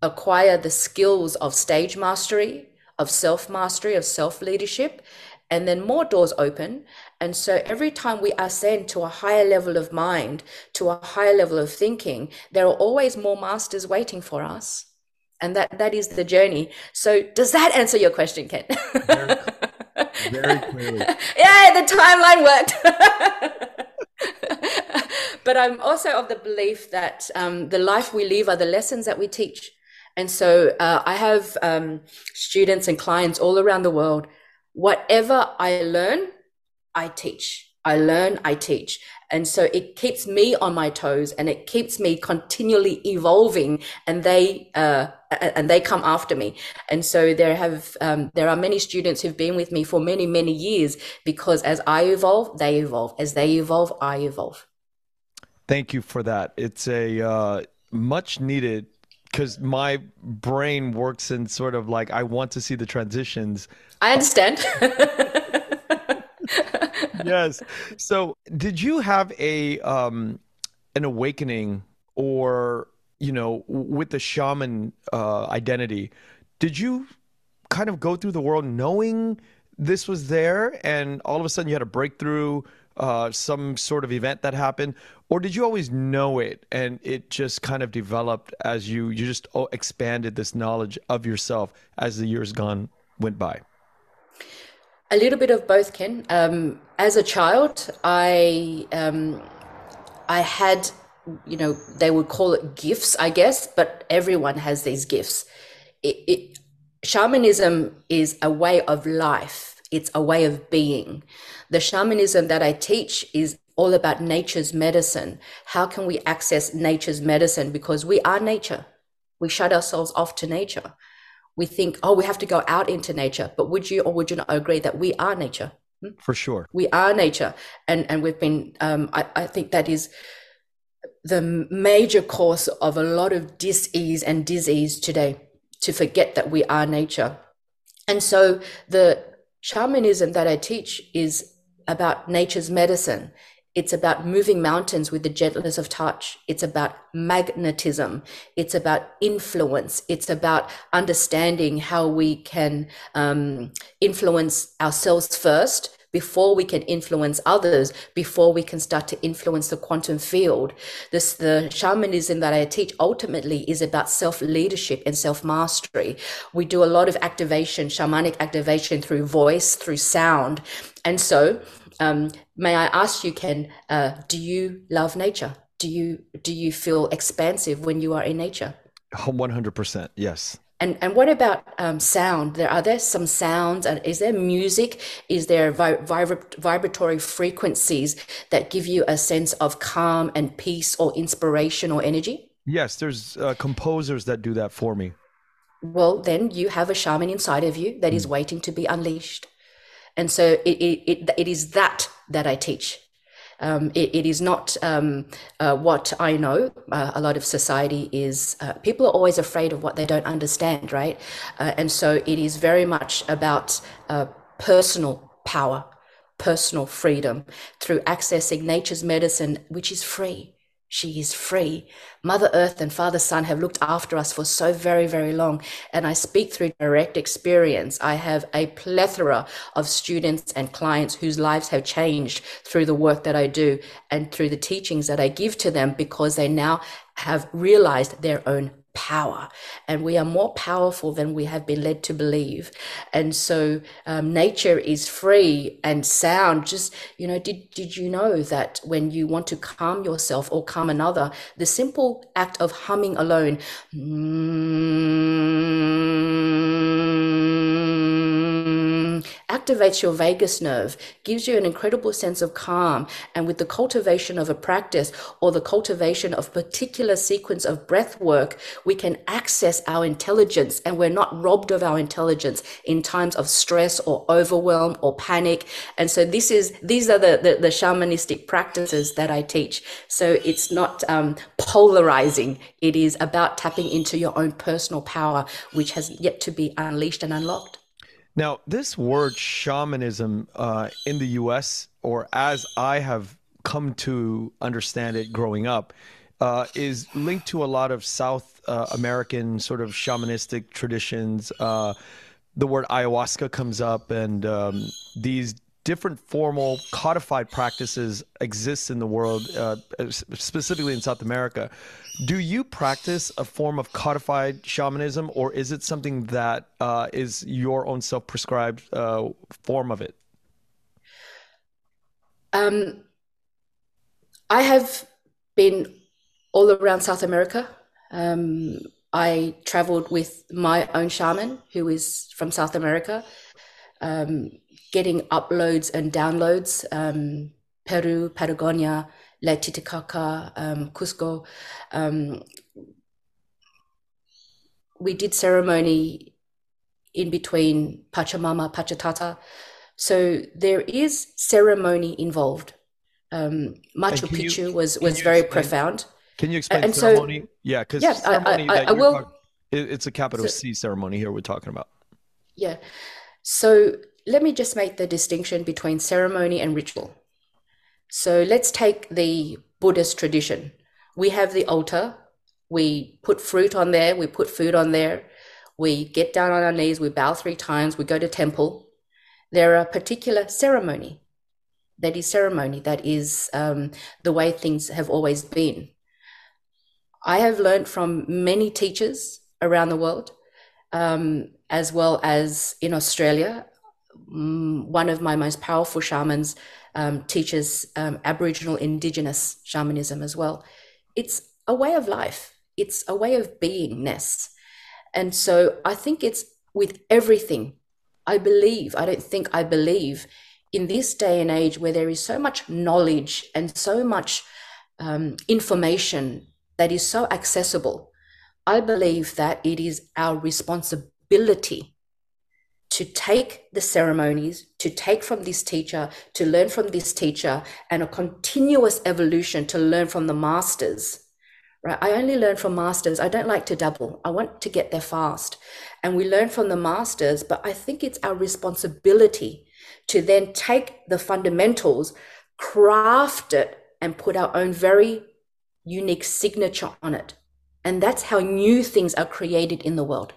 acquire the skills of stage mastery, of self mastery, of self leadership, and then more doors open. And so every time we ascend to a higher level of mind, to a higher level of thinking, there are always more masters waiting for us. And that, that is the journey. So does that answer your question, Ken? Very clearly. yeah, the timeline worked. but I'm also of the belief that um, the life we live are the lessons that we teach. And so uh, I have um, students and clients all around the world whatever I learn, I teach. I learn, I teach. And so it keeps me on my toes and it keeps me continually evolving and they, uh, and they come after me. And so there have, um, there are many students who've been with me for many, many years because as I evolve, they evolve. As they evolve, I evolve. Thank you for that. It's a, uh, much needed because my brain works in sort of like I want to see the transitions. I understand. yes. So, did you have a um an awakening or you know with the shaman uh, identity? Did you kind of go through the world knowing this was there, and all of a sudden you had a breakthrough? Uh, some sort of event that happened, or did you always know it and it just kind of developed as you you just oh, expanded this knowledge of yourself as the years gone went by? A little bit of both, Ken. Um, as a child, I um, I had, you know, they would call it gifts, I guess, but everyone has these gifts. It, it, shamanism is a way of life. It's a way of being. The shamanism that I teach is all about nature's medicine. How can we access nature's medicine? Because we are nature. We shut ourselves off to nature. We think, oh, we have to go out into nature. But would you or would you not agree that we are nature? Hmm? For sure. We are nature. And, and we've been, um, I, I think that is the major cause of a lot of dis-ease and disease today to forget that we are nature. And so the shamanism that I teach is about nature's medicine. It's about moving mountains with the gentleness of touch. It's about magnetism. It's about influence. It's about understanding how we can um, influence ourselves first before we can influence others, before we can start to influence the quantum field. This, the shamanism that I teach ultimately is about self leadership and self mastery. We do a lot of activation, shamanic activation through voice, through sound. And so, um, may I ask you, Ken, uh, do you love nature? Do you do you feel expansive when you are in nature? One hundred percent, yes. And and what about um, sound? There are there some sounds, and is there music? Is there vi- vibratory frequencies that give you a sense of calm and peace, or inspiration, or energy? Yes, there's uh, composers that do that for me. Well, then you have a shaman inside of you that mm. is waiting to be unleashed, and so it, it, it, is that that I teach um, it, it is not um, uh, what I know. Uh, a lot of society is, uh, people are always afraid of what they don't understand, right? Uh, and so it is very much about uh, personal power, personal freedom through accessing nature's medicine, which is free. She is free. Mother Earth and Father Sun have looked after us for so very, very long. And I speak through direct experience. I have a plethora of students and clients whose lives have changed through the work that I do and through the teachings that I give to them because they now have realized their own power and we are more powerful than we have been led to believe. And so um, nature is free and sound. Just you know did did you know that when you want to calm yourself or calm another the simple act of humming alone mm, activates your vagus nerve, gives you an incredible sense of calm. And with the cultivation of a practice or the cultivation of particular sequence of breath work, we can access our intelligence and we're not robbed of our intelligence in times of stress or overwhelm or panic. And so this is, these are the, the, the shamanistic practices that I teach. So it's not um, polarizing. It is about tapping into your own personal power, which has yet to be unleashed and unlocked. Now, this word shamanism uh, in the US, or as I have come to understand it growing up, uh, is linked to a lot of South uh, American sort of shamanistic traditions. Uh, the word ayahuasca comes up, and um, these different formal codified practices exist in the world, uh, specifically in South America. Do you practice a form of codified shamanism, or is it something that uh, is your own self-prescribed uh, form of it? Um, I have been all around South America. Um, I traveled with my own shaman, who is from South America. Um, getting uploads and downloads um, Peru, Patagonia, La Titicaca, um, Cusco. Um, we did ceremony in between Pachamama, Pachatata. So there is ceremony involved. Um, Machu Picchu you, was, was very explain, profound. Can you explain and ceremony? So, yeah, because yeah, ceremony I, I, I will. Talking, it's a capital so, C ceremony here we're talking about. Yeah. So let me just make the distinction between ceremony and ritual. So let's take the Buddhist tradition. We have the altar, we put fruit on there, we put food on there, we get down on our knees, we bow three times, we go to temple. There are particular ceremony. That is ceremony. That is um, the way things have always been. I have learned from many teachers around the world, um, as well as in Australia. Mm, one of my most powerful shamans um, teaches um, Aboriginal Indigenous shamanism as well. It's a way of life, it's a way of beingness. And so I think it's with everything. I believe, I don't think I believe in this day and age where there is so much knowledge and so much um, information that is so accessible. I believe that it is our responsibility to take the ceremonies, to take from this teacher, to learn from this teacher, and a continuous evolution to learn from the masters. Right? I only learn from masters. I don't like to double. I want to get there fast. And we learn from the masters, but I think it's our responsibility to then take the fundamentals, craft it, and put our own very unique signature on it. And that's how new things are created in the world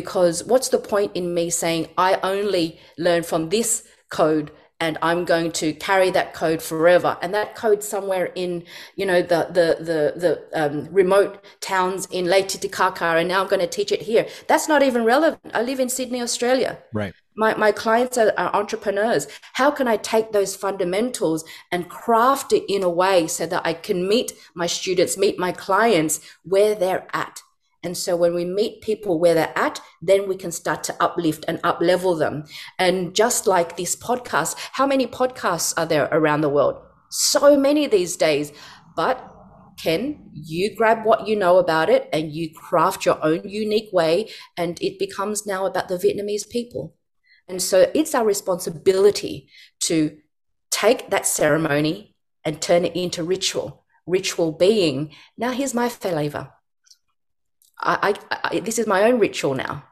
because what's the point in me saying I only learn from this code and I'm going to carry that code forever. And that code somewhere in, you know, the the the the um, remote towns in Lake Titicaca, and now I'm going to teach it here. That's not even relevant. I live in Sydney, Australia. Right. My my clients are, are entrepreneurs. How can I take those fundamentals and craft it in a way so that I can meet my students, meet my clients where they're at? And so when we meet people where they're at, then we can start to uplift and uplevel them. And just like this podcast, how many podcasts are there around the world? So many these days. But Ken, you grab what you know about it and you craft your own unique way. And it becomes now about the Vietnamese people. And so it's our responsibility to take that ceremony and turn it into ritual, ritual being. Now, here's my flavor I, I, I, this is my own ritual now.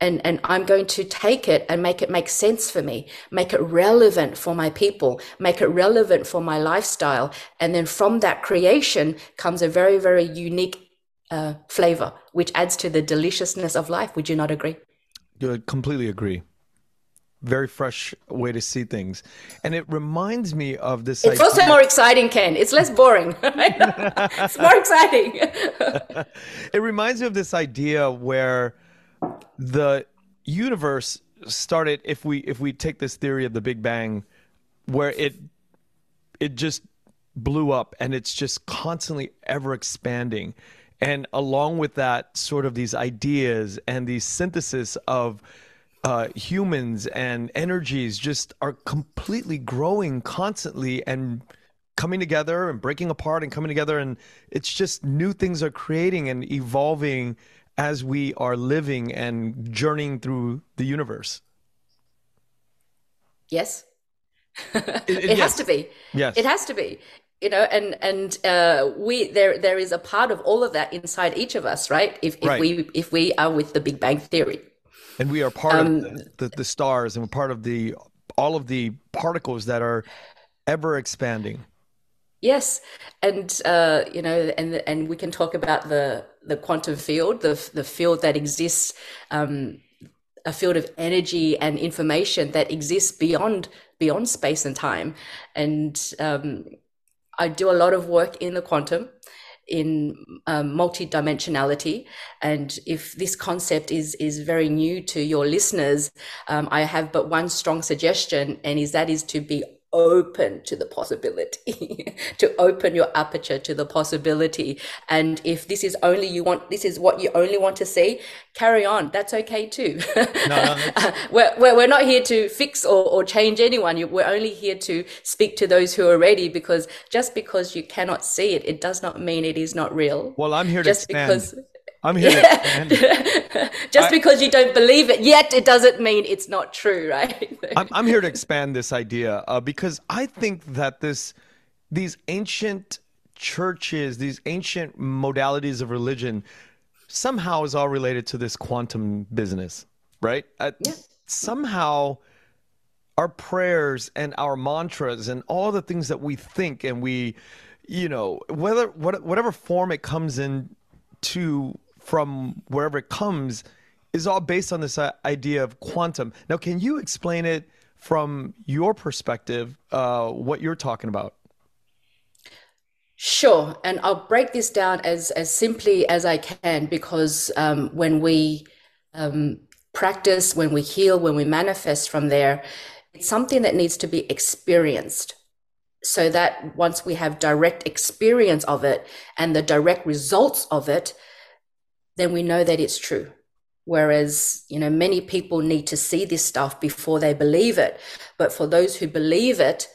And, and I'm going to take it and make it make sense for me, make it relevant for my people, make it relevant for my lifestyle. And then from that creation comes a very, very unique uh, flavor, which adds to the deliciousness of life. Would you not agree? I completely agree very fresh way to see things. And it reminds me of this. It's idea. also more exciting, Ken. It's less boring. it's more exciting. it reminds me of this idea where the universe started if we if we take this theory of the big bang where it it just blew up and it's just constantly ever expanding and along with that sort of these ideas and these synthesis of uh, humans and energies just are completely growing constantly and coming together and breaking apart and coming together. And it's just new things are creating and evolving as we are living and journeying through the universe. Yes. It, it, it yes. has to be. Yes. It has to be. You know and and uh, we there there is a part of all of that inside each of us right? If if right. we if we are with the big bang theory And we are part um, of the, the, the stars, and we're part of the all of the particles that are ever expanding. Yes, and uh, you know, and and we can talk about the the quantum field, the the field that exists, um, a field of energy and information that exists beyond beyond space and time. And um, I do a lot of work in the quantum, in um, multidimensionality. And if this concept is is very new to your listeners, um, I have but one strong suggestion, and is that is to be open to the possibility to open your aperture to the possibility. And if this is only you want this is what you only want to see carry on. That's okay too. No, no, we're, we're, we're not here to fix or, or change anyone. We're only here to speak to those who are ready because just because you cannot see it it does not mean it is not real. Well i'm here to just expand. because I'm here. Yeah. Just I, because you don't believe it yet, it doesn't mean it's not true, right? I'm, I'm here to expand this idea uh, because I think that this, these ancient churches, these ancient modalities of religion, somehow is all related to this quantum business, right? Uh, yeah. Somehow, our prayers and our mantras and all the things that we think and we, you know, whether what, whatever form it comes in to from wherever it comes is all based on this uh, idea of quantum. Now, can you explain it from your perspective, uh, what you're talking about? Sure, and I'll break this down as as simply as I can because um, when we um, practice, when we heal, when we manifest from there, it's something that needs to be experienced. So that once we have direct experience of it and the direct results of it, then we know that it's true. Whereas, you know, many people need to see this stuff before they believe it. But for those who believe it,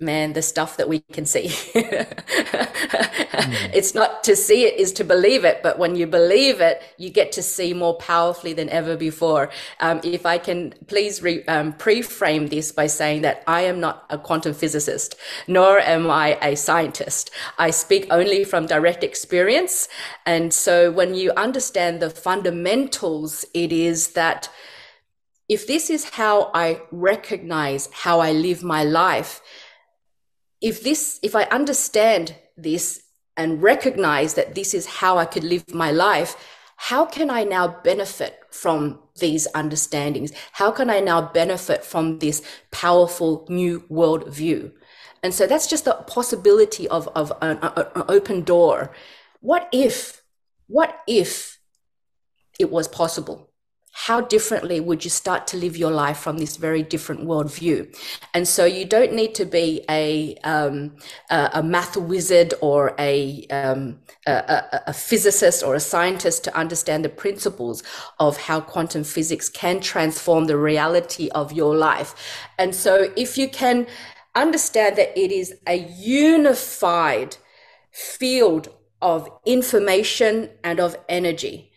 man, the stuff that we can see. mm. It's not to see it is to believe it, but when you believe it, you get to see more powerfully than ever before. Um, if I can please re, um, pre-frame this by saying that I am not a quantum physicist, nor am I a scientist. I speak only from direct experience. And so when you understand the fundamentals, it is that if this is how I recognize how I live my life, if this, if I understand this and recognize that this is how I could live my life, how can I now benefit from these understandings? How can I now benefit from this powerful new world view? And so that's just the possibility of, of an, an open door. What if, what if it was possible? How differently would you start to live your life from this very different worldview? And so you don't need to be a um, a, a, math wizard or a, um, a, a physicist or a scientist to understand the principles of how quantum physics can transform the reality of your life. And so if you can understand that it is a unified field of information and of energy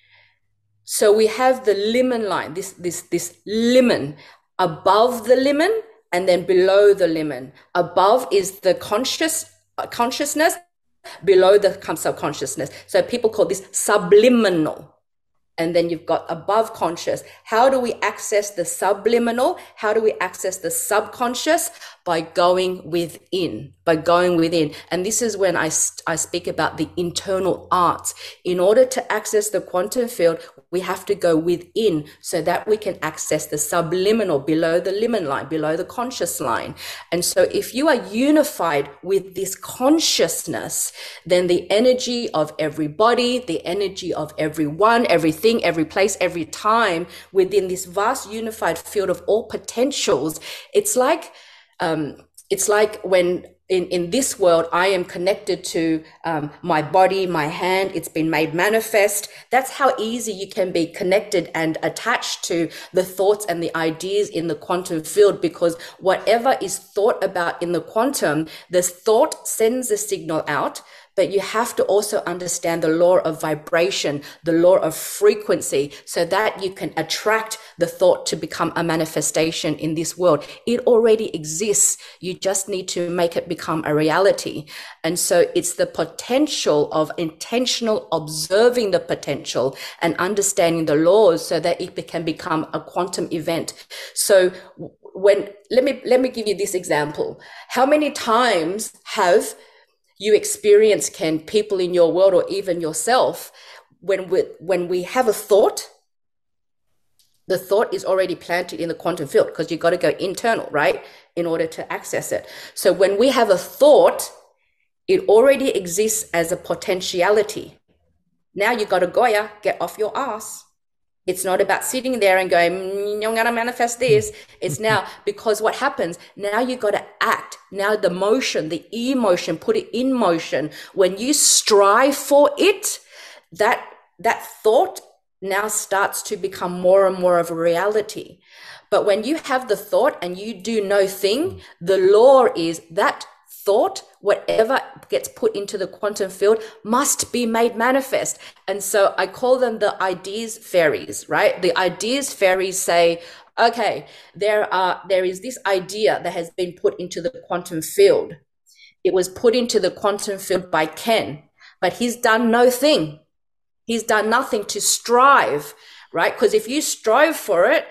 so we have the limen line, this, this, this limen above the limen and then below the limen. Above is the conscious uh, consciousness, below the subconsciousness. So people call this subliminal and then you've got above conscious. How do we access the subliminal? How do we access the subconscious? By going within, by going within. And this is when I, I speak about the internal arts. In order to access the quantum field, we have to go within so that we can access the subliminal below the limen line, below the conscious line. And so if you are unified with this consciousness, then the energy of everybody, the energy of everyone, everything, every place, every time within this vast unified field of all potentials, it's like, um, it's like when in, in this world, I am connected to um, my body, my hand. It's been made manifest. That's how easy you can be connected and attached to the thoughts and the ideas in the quantum field because whatever is thought about in the quantum, the thought sends a signal out but you have to also understand the law of vibration, the law of frequency, so that you can attract the thought to become a manifestation in this world. It already exists. You just need to make it become a reality. And so it's the potential of intentional observing the potential and understanding the laws so that it can become a quantum event. So when let me let me give you this example. How many times have you experience can people in your world or even yourself when we when we have a thought the thought is already planted in the quantum field because you've got to go internal right in order to access it. So when we have a thought it already exists as a potentiality. Now you got to goya get off your ass it's not about sitting there and going, mm, I'm going to manifest this. It's now because what happens now You've got to act. Now the motion, the emotion, put it in motion. When you strive for it, that, that thought now starts to become more and more of a reality. But when you have the thought and you do no thing, the law is that thought, whatever gets put into the quantum field must be made manifest. And so I call them the ideas fairies, right? The ideas fairies say, okay, there are, there is this idea that has been put into the quantum field. It was put into the quantum field by Ken, but he's done no thing. He's done nothing to strive, right? Because if you strive for it,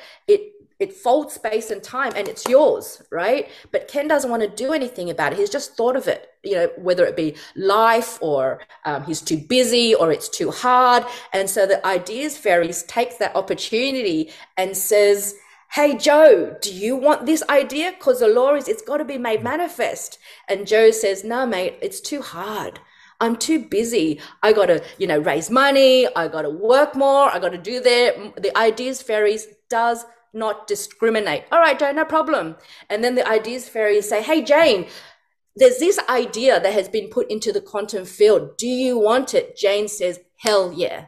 it folds space and time and it's yours, right? But Ken doesn't want to do anything about it. He's just thought of it, you know, whether it be life or um, he's too busy or it's too hard. And so the ideas fairies takes that opportunity and says, Hey, Joe, do you want this idea? Because the law is it's got to be made manifest. And Joe says, No, mate, it's too hard. I'm too busy. I got to, you know, raise money. I got to work more. I got to do that. The ideas fairies does not discriminate. All right, Joe, no problem. And then the ideas fairy say, Hey, Jane, there's this idea that has been put into the quantum field. Do you want it? Jane says, Hell yeah.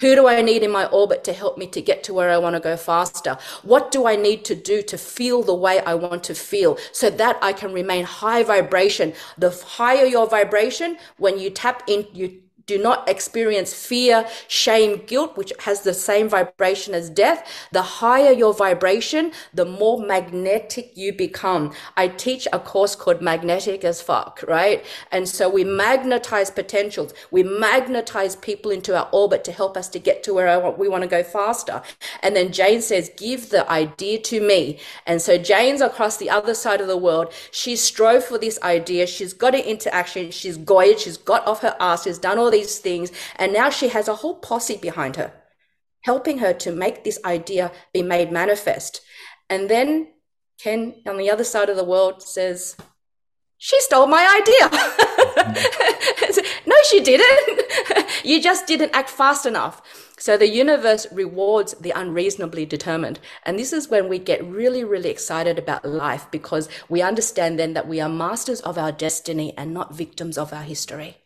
Who do I need in my orbit to help me to get to where I want to go faster? What do I need to do to feel the way I want to feel so that I can remain high vibration? The higher your vibration, when you tap in, you do not experience fear, shame, guilt, which has the same vibration as death. The higher your vibration, the more magnetic you become. I teach a course called Magnetic as Fuck, right? And so we magnetize potentials. We magnetize people into our orbit to help us to get to where we want to go faster. And then Jane says, give the idea to me. And so Jane's across the other side of the world. She strove for this idea. She's got it into action. She's goyed. She's got off her ass. She's done all these things. And now she has a whole posse behind her, helping her to make this idea be made manifest. And then Ken on the other side of the world says, she stole my idea. no, she didn't. you just didn't act fast enough. So the universe rewards the unreasonably determined. And this is when we get really, really excited about life because we understand then that we are masters of our destiny and not victims of our history.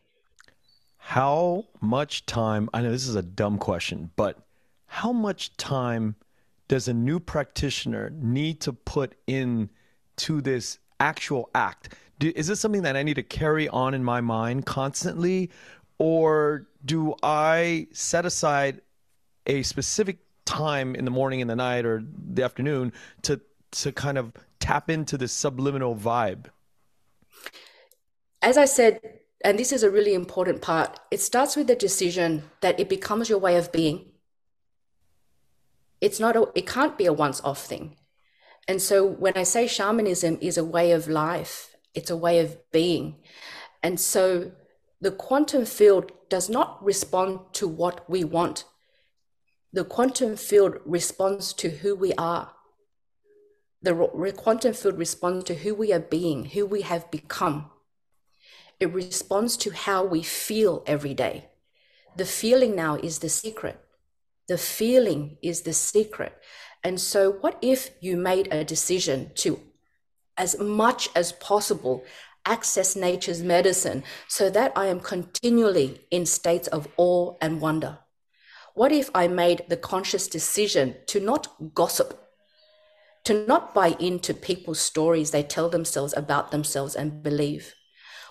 How much time? I know this is a dumb question, but how much time does a new practitioner need to put in to this actual act? Do, is this something that I need to carry on in my mind constantly, or do I set aside a specific time in the morning, in the night, or the afternoon to to kind of tap into this subliminal vibe? As I said and this is a really important part, it starts with the decision that it becomes your way of being. It's not a, it can't be a once off thing. And so when I say shamanism is a way of life, it's a way of being. And so the quantum field does not respond to what we want. The quantum field responds to who we are. The quantum field responds to who we are being, who we have become. It responds to how we feel every day. The feeling now is the secret. The feeling is the secret. And so, what if you made a decision to, as much as possible, access nature's medicine so that I am continually in states of awe and wonder? What if I made the conscious decision to not gossip, to not buy into people's stories they tell themselves about themselves and believe?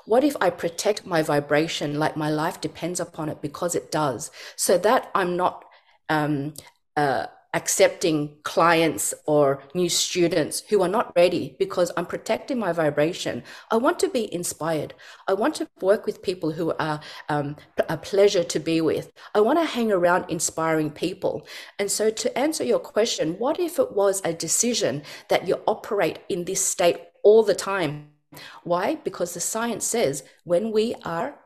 What if I protect my vibration like my life depends upon it because it does, so that I'm not um, uh, accepting clients or new students who are not ready because I'm protecting my vibration. I want to be inspired. I want to work with people who are um, a pleasure to be with. I want to hang around inspiring people. And so, to answer your question, what if it was a decision that you operate in this state all the time? Why? Because the science says when we are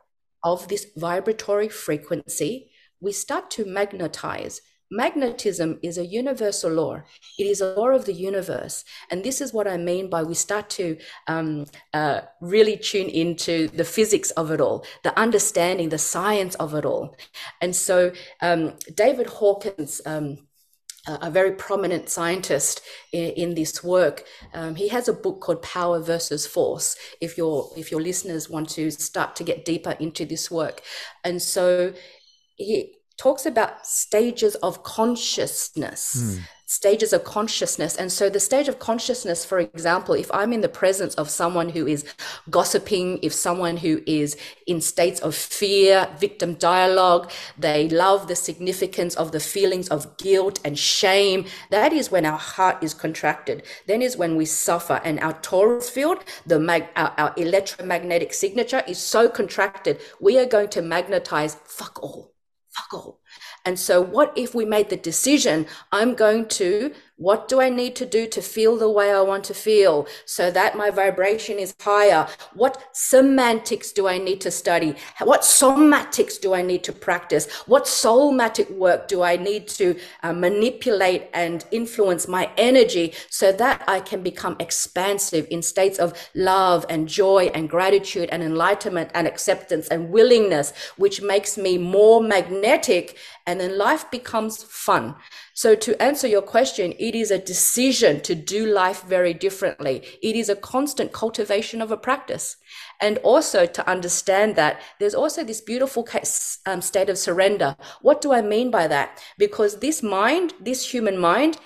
of this vibratory frequency, we start to magnetize Magnetism is a universal law. It is a law of the universe. And this is what I mean by we start to um, uh, really tune into the physics of it all, the understanding, the science of it all. And so um, David Hawkins, um, a very prominent scientist in, in this work. Um, he has a book called Power versus Force. If your if your listeners want to start to get deeper into this work, and so he talks about stages of consciousness. Mm. Stages of consciousness. And so, the stage of consciousness, for example, if I'm in the presence of someone who is gossiping, if someone who is in states of fear, victim dialogue, they love the significance of the feelings of guilt and shame, that is when our heart is contracted. Then is when we suffer. And our torus field, the mag- our, our electromagnetic signature is so contracted, we are going to magnetize fuck all fuck all. And so, what if we made the decision, I'm going to what do I need to do to feel the way I want to feel so that my vibration is higher? What semantics do I need to study? What somatics do I need to practice? What soulmatic work do I need to uh, manipulate and influence my energy so that I can become expansive in states of love and joy and gratitude and enlightenment and acceptance and willingness, which makes me more magnetic and then life becomes fun. So, to answer your question, it is a decision to do life very differently. It is a constant cultivation of a practice. And also to understand that there's also this beautiful um, state of surrender. What do I mean by that? Because this mind, this human mind,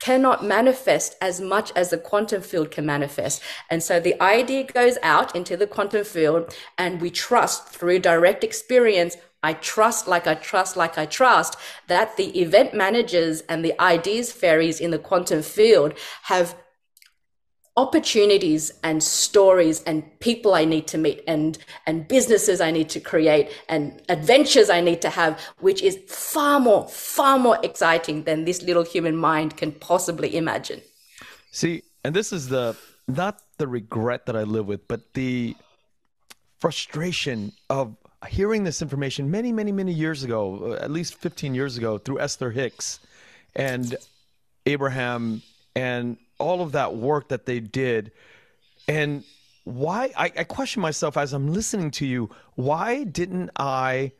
cannot manifest as much as the quantum field can manifest. And so the idea goes out into the quantum field and we trust through direct experience I trust, like I trust, like I trust, that the event managers and the ideas fairies in the quantum field have opportunities and stories and people I need to meet and and businesses I need to create and adventures I need to have which is far more far more exciting than this little human mind can possibly imagine. See, and this is the not the regret that I live with but the frustration of hearing this information many, many, many years ago, uh, at least 15 years ago, through Esther Hicks and Abraham and all of that work that they did. And why, I, I question myself as I'm listening to you, why didn't I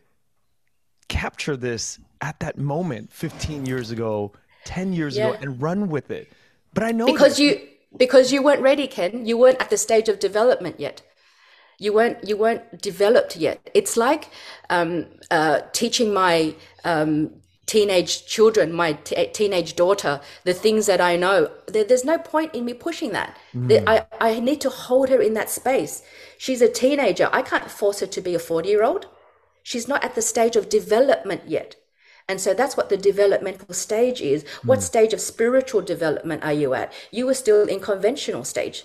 capture this at that moment 15 years ago, 10 years yeah. ago, and run with it? But I know because that- you because you weren't ready, Ken. You weren't at the stage of development yet you weren't you weren't developed yet it's like um, uh, teaching my um, teenage children my t- teenage daughter the things that i know there, there's no point in me pushing that mm. I, I need to hold her in that space she's a teenager i can't force her to be a 40 year old she's not at the stage of development yet and so that's what the developmental stage is. What mm. stage of spiritual development are you at? You were still in conventional stage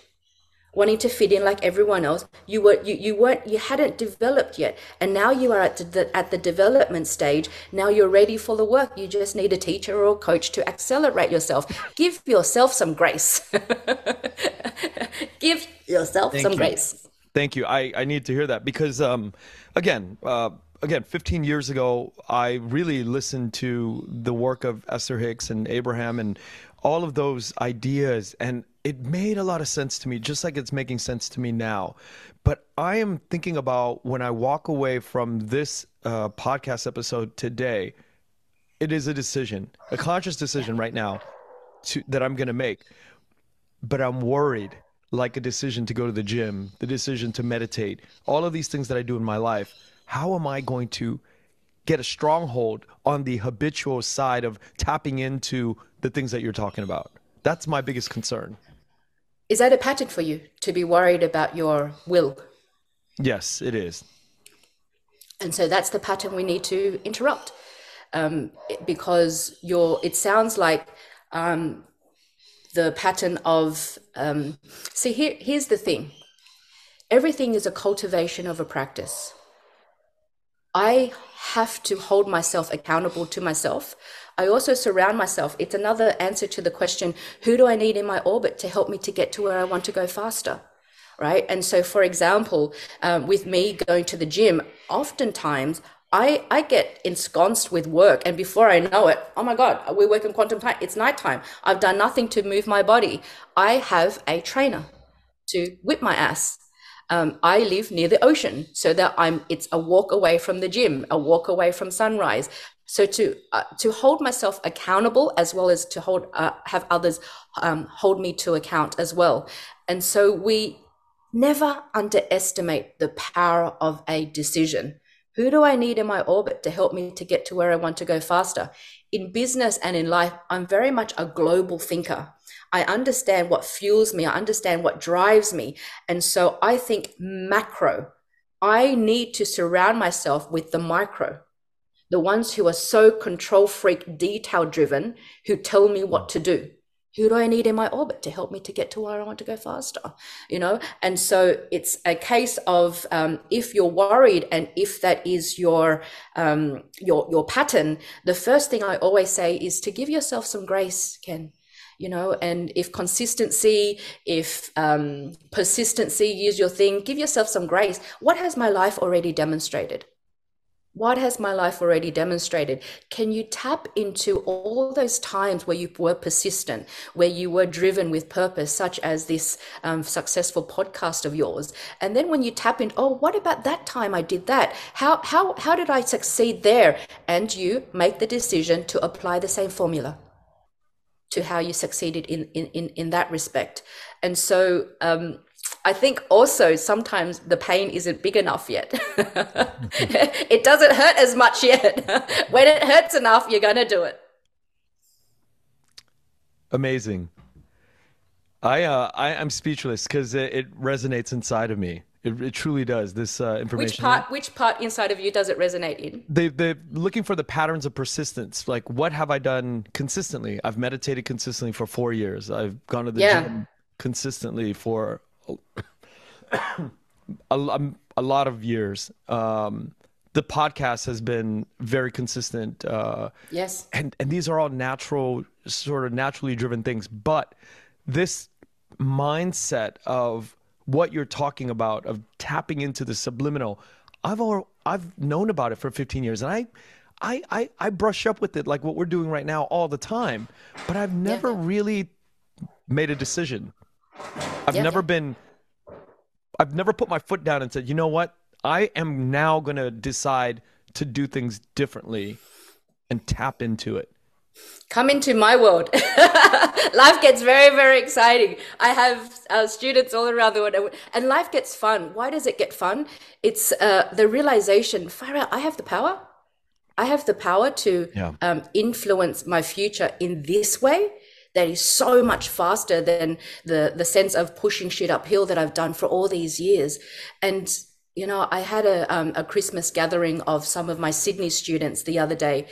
wanting to fit in like everyone else. You were you, you weren't you hadn't developed yet. And now you are at the at the development stage. Now you're ready for the work. You just need a teacher or a coach to accelerate yourself. Give yourself some grace. Give yourself Thank some you. grace. Thank you. I, I need to hear that because, um, again, uh, again, 15 years ago, I really listened to the work of Esther Hicks and Abraham and all of those ideas. And it made a lot of sense to me, just like it's making sense to me now. But I am thinking about when I walk away from this uh, podcast episode today, it is a decision, a conscious decision right now to, that I'm going to make. But I'm worried, like a decision to go to the gym, the decision to meditate, all of these things that I do in my life. How am I going to get a stronghold on the habitual side of tapping into the things that you're talking about? That's my biggest concern. Is that a pattern for you to be worried about your will? Yes, it is. And so that's the pattern we need to interrupt. Um, because your it sounds like um, the pattern of um, see here here's the thing everything is a cultivation of a practice i have to hold myself accountable to myself i also surround myself it's another answer to the question who do i need in my orbit to help me to get to where i want to go faster right and so for example um, with me going to the gym oftentimes I, I get ensconced with work and before I know it, oh my God, we're working quantum time. It's nighttime. I've done nothing to move my body. I have a trainer to whip my ass. Um, I live near the ocean so that I'm, it's a walk away from the gym, a walk away from sunrise. So to, uh, to hold myself accountable as well as to hold, uh, have others um, hold me to account as well. And so we never underestimate the power of a decision who do I need in my orbit to help me to get to where I want to go faster? In business and in life, I'm very much a global thinker. I understand what fuels me, I understand what drives me. And so I think macro. I need to surround myself with the micro, the ones who are so control freak, detail driven, who tell me what to do who do I need in my orbit to help me to get to where I want to go faster? You know, and so it's a case of um, if you're worried and if that is your um, your your pattern, the first thing I always say is to give yourself some grace, Ken. You know, and if consistency, if um, persistency is your thing, give yourself some grace. What has my life already demonstrated? What has my life already demonstrated? Can you tap into all those times where you were persistent, where you were driven with purpose, such as this um, successful podcast of yours? And then when you tap in, oh, what about that time I did that? How, how, how did I succeed there? And you make the decision to apply the same formula to how you succeeded in, in, in, in that respect. And so, um, I think also sometimes the pain isn't big enough yet. it doesn't hurt as much yet. when it hurts enough, you're going to do it. Amazing. I uh, I am speechless because it, it, resonates inside of me. It, it truly does. This uh, information. Which part? Which part inside of you does it resonate in? They they're looking for the patterns of persistence. Like, what have I done consistently? I've meditated consistently for four years. I've gone to the yeah. gym consistently for a, a, lot of years. Um, the podcast has been very consistent. Uh, yes. And, and these are all natural, sort of naturally driven things. But this mindset of what you're talking about, of tapping into the subliminal, I've all, I've known about it for 15 years. And I, I, I, I brush up with it like what we're doing right now all the time. But I've never yeah. really made a decision. I've yeah. never been I've never put my foot down and said, "You know what? I am now going to decide to do things differently and tap into it." Come into my world. life gets very, very exciting. I have uh, students all around the world, and life gets fun. Why does it get fun? It's uh, the realization, far out, I have the power. I have the power to yeah. um, influence my future in this way that is so much faster than the the sense of pushing shit uphill that I've done for all these years. And you know, I had a um, a Christmas gathering of some of my Sydney students the other day,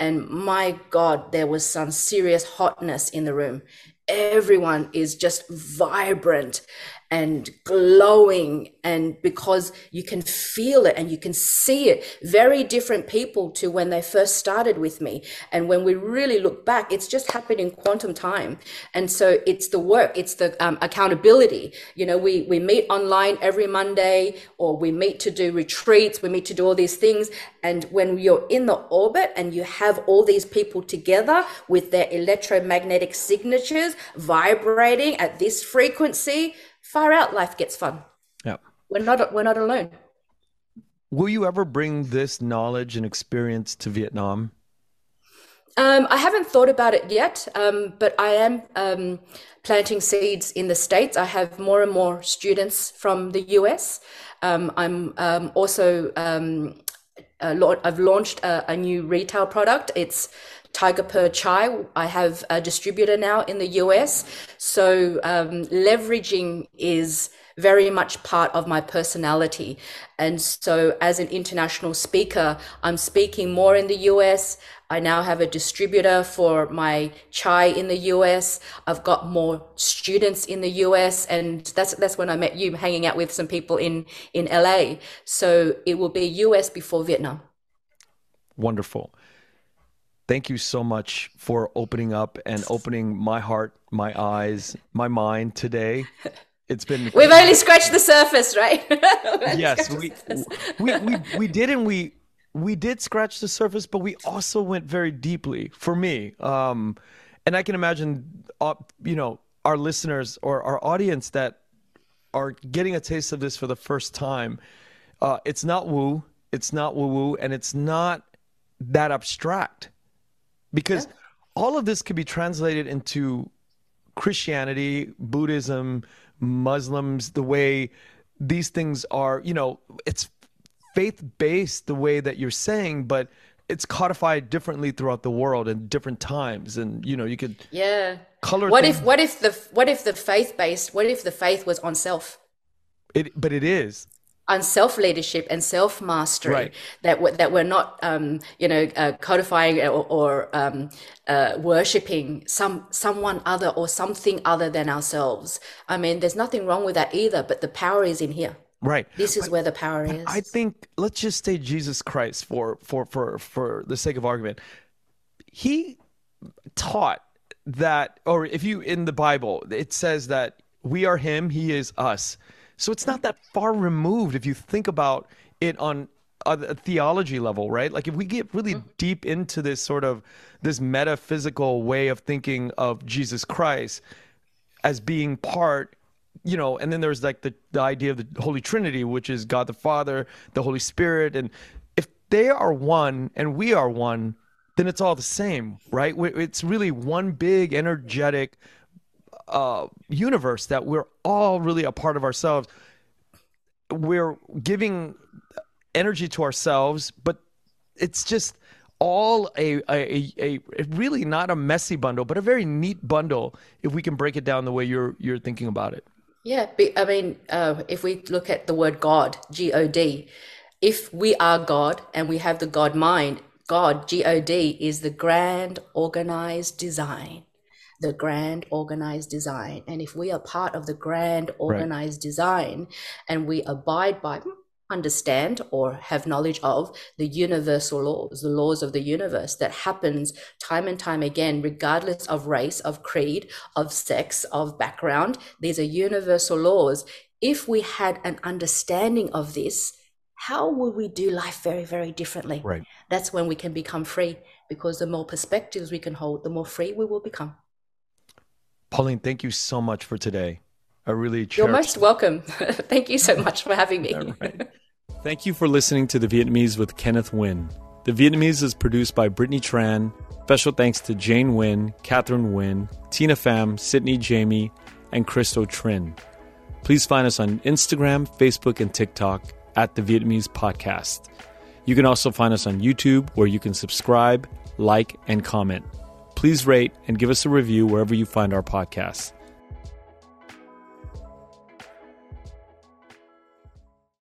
and my God, there was some serious hotness in the room. Everyone is just vibrant and glowing and because you can feel it and you can see it. Very different people to when they first started with me. And when we really look back it's just happened in quantum time. And so it's the work it's the um, accountability. You know we we meet online every monday or we meet to do retreats we meet to do all these things. And when you're in the orbit and you have all these people together with their electromagnetic signatures vibrating at this frequency far out life gets fun. Yeah. We're not we're not alone. Will you ever bring this knowledge and experience to Vietnam? Um, I haven't thought about it yet, um, but I am um, planting seeds in the States. I have more and more students from the US. Um, I'm um, also, um, uh, I've launched a, a, new retail product. It's Tiger Per Chai. I have a distributor now in the US. So um, leveraging is very much part of my personality. And so, as an international speaker, I'm speaking more in the US. I now have a distributor for my chai in the US. I've got more students in the US, and that's that's when I met you, hanging out with some people in in LA. So it will be US before Vietnam. Wonderful. Thank you so much for opening up and opening my heart, my eyes, my mind today. It's been We've only scratched the surface, right? yes, we, we we we did and we we did scratch the surface, but we also went very deeply for me. Um, and I can imagine, uh, you know, our listeners or our audience that are getting a taste of this for the first time. Uh, it's not woo, it's not woo woo, and it's not that abstract because yeah. all of this could be translated into Christianity, Buddhism, Muslims, the way these things are, you know, it's faith based the way that you're saying, but it's codified differently throughout the world in different times. And, you know, you could Yeah. Color what things. if what if the what if the faith based what if the faith was on self? It but it is on self leadership and self mastery right. that that we're not um, you know uh, codifying or, or um, uh, worshiping some someone other or something other than ourselves. I mean, there's nothing wrong with that either, but the power is in here. Right. This is but, where the power is. I think let's just say Jesus Christ for for for for the sake of argument. He taught that or if you in the Bible it says that we are him, he is us. So it's not that far removed if you think about it on a theology level, right? Like if we get really mm-hmm. deep into this sort of this metaphysical way of thinking of Jesus Christ as being part you know, and then there's like the, the idea of the Holy Trinity, which is God the Father, the Holy Spirit. And if they are one and we are one, then it's all the same, right? It's really one big, energetic, uh, universe that we're all really a part of ourselves. We're giving energy to ourselves, but it's just all a, a, a, a really not a messy bundle, but a very neat bundle if we can break it down the way you're you're thinking about it. Yeah, I mean, uh, if we look at the word God, G O D, if we are God and we have the God mind, God, G O D, is the grand organized design the grand organized design. And if we are part of the grand organized right. design and we abide by, understand, or have knowledge of the universal laws, the laws of the universe that happens time and time again, regardless of race, of creed, of sex, of background, these are universal laws. If we had an understanding of this, how would we do life very, very differently? Right. That's when we can become free because the more perspectives we can hold, the more free we will become. Pauline, thank you so much for today. I really cherish You're most welcome. thank you so much for having me. Right. Thank you for listening to The Vietnamese with Kenneth Nguyen. The Vietnamese is produced by Brittany Tran. Special thanks to Jane Nguyen, Catherine Nguyen, Tina Pham, Sydney Jamie, and Christo Trin. Please find us on Instagram, Facebook, and TikTok at The Vietnamese Podcast. You can also find us on YouTube where you can subscribe, like, and comment please rate and give us a review wherever you find our podcast.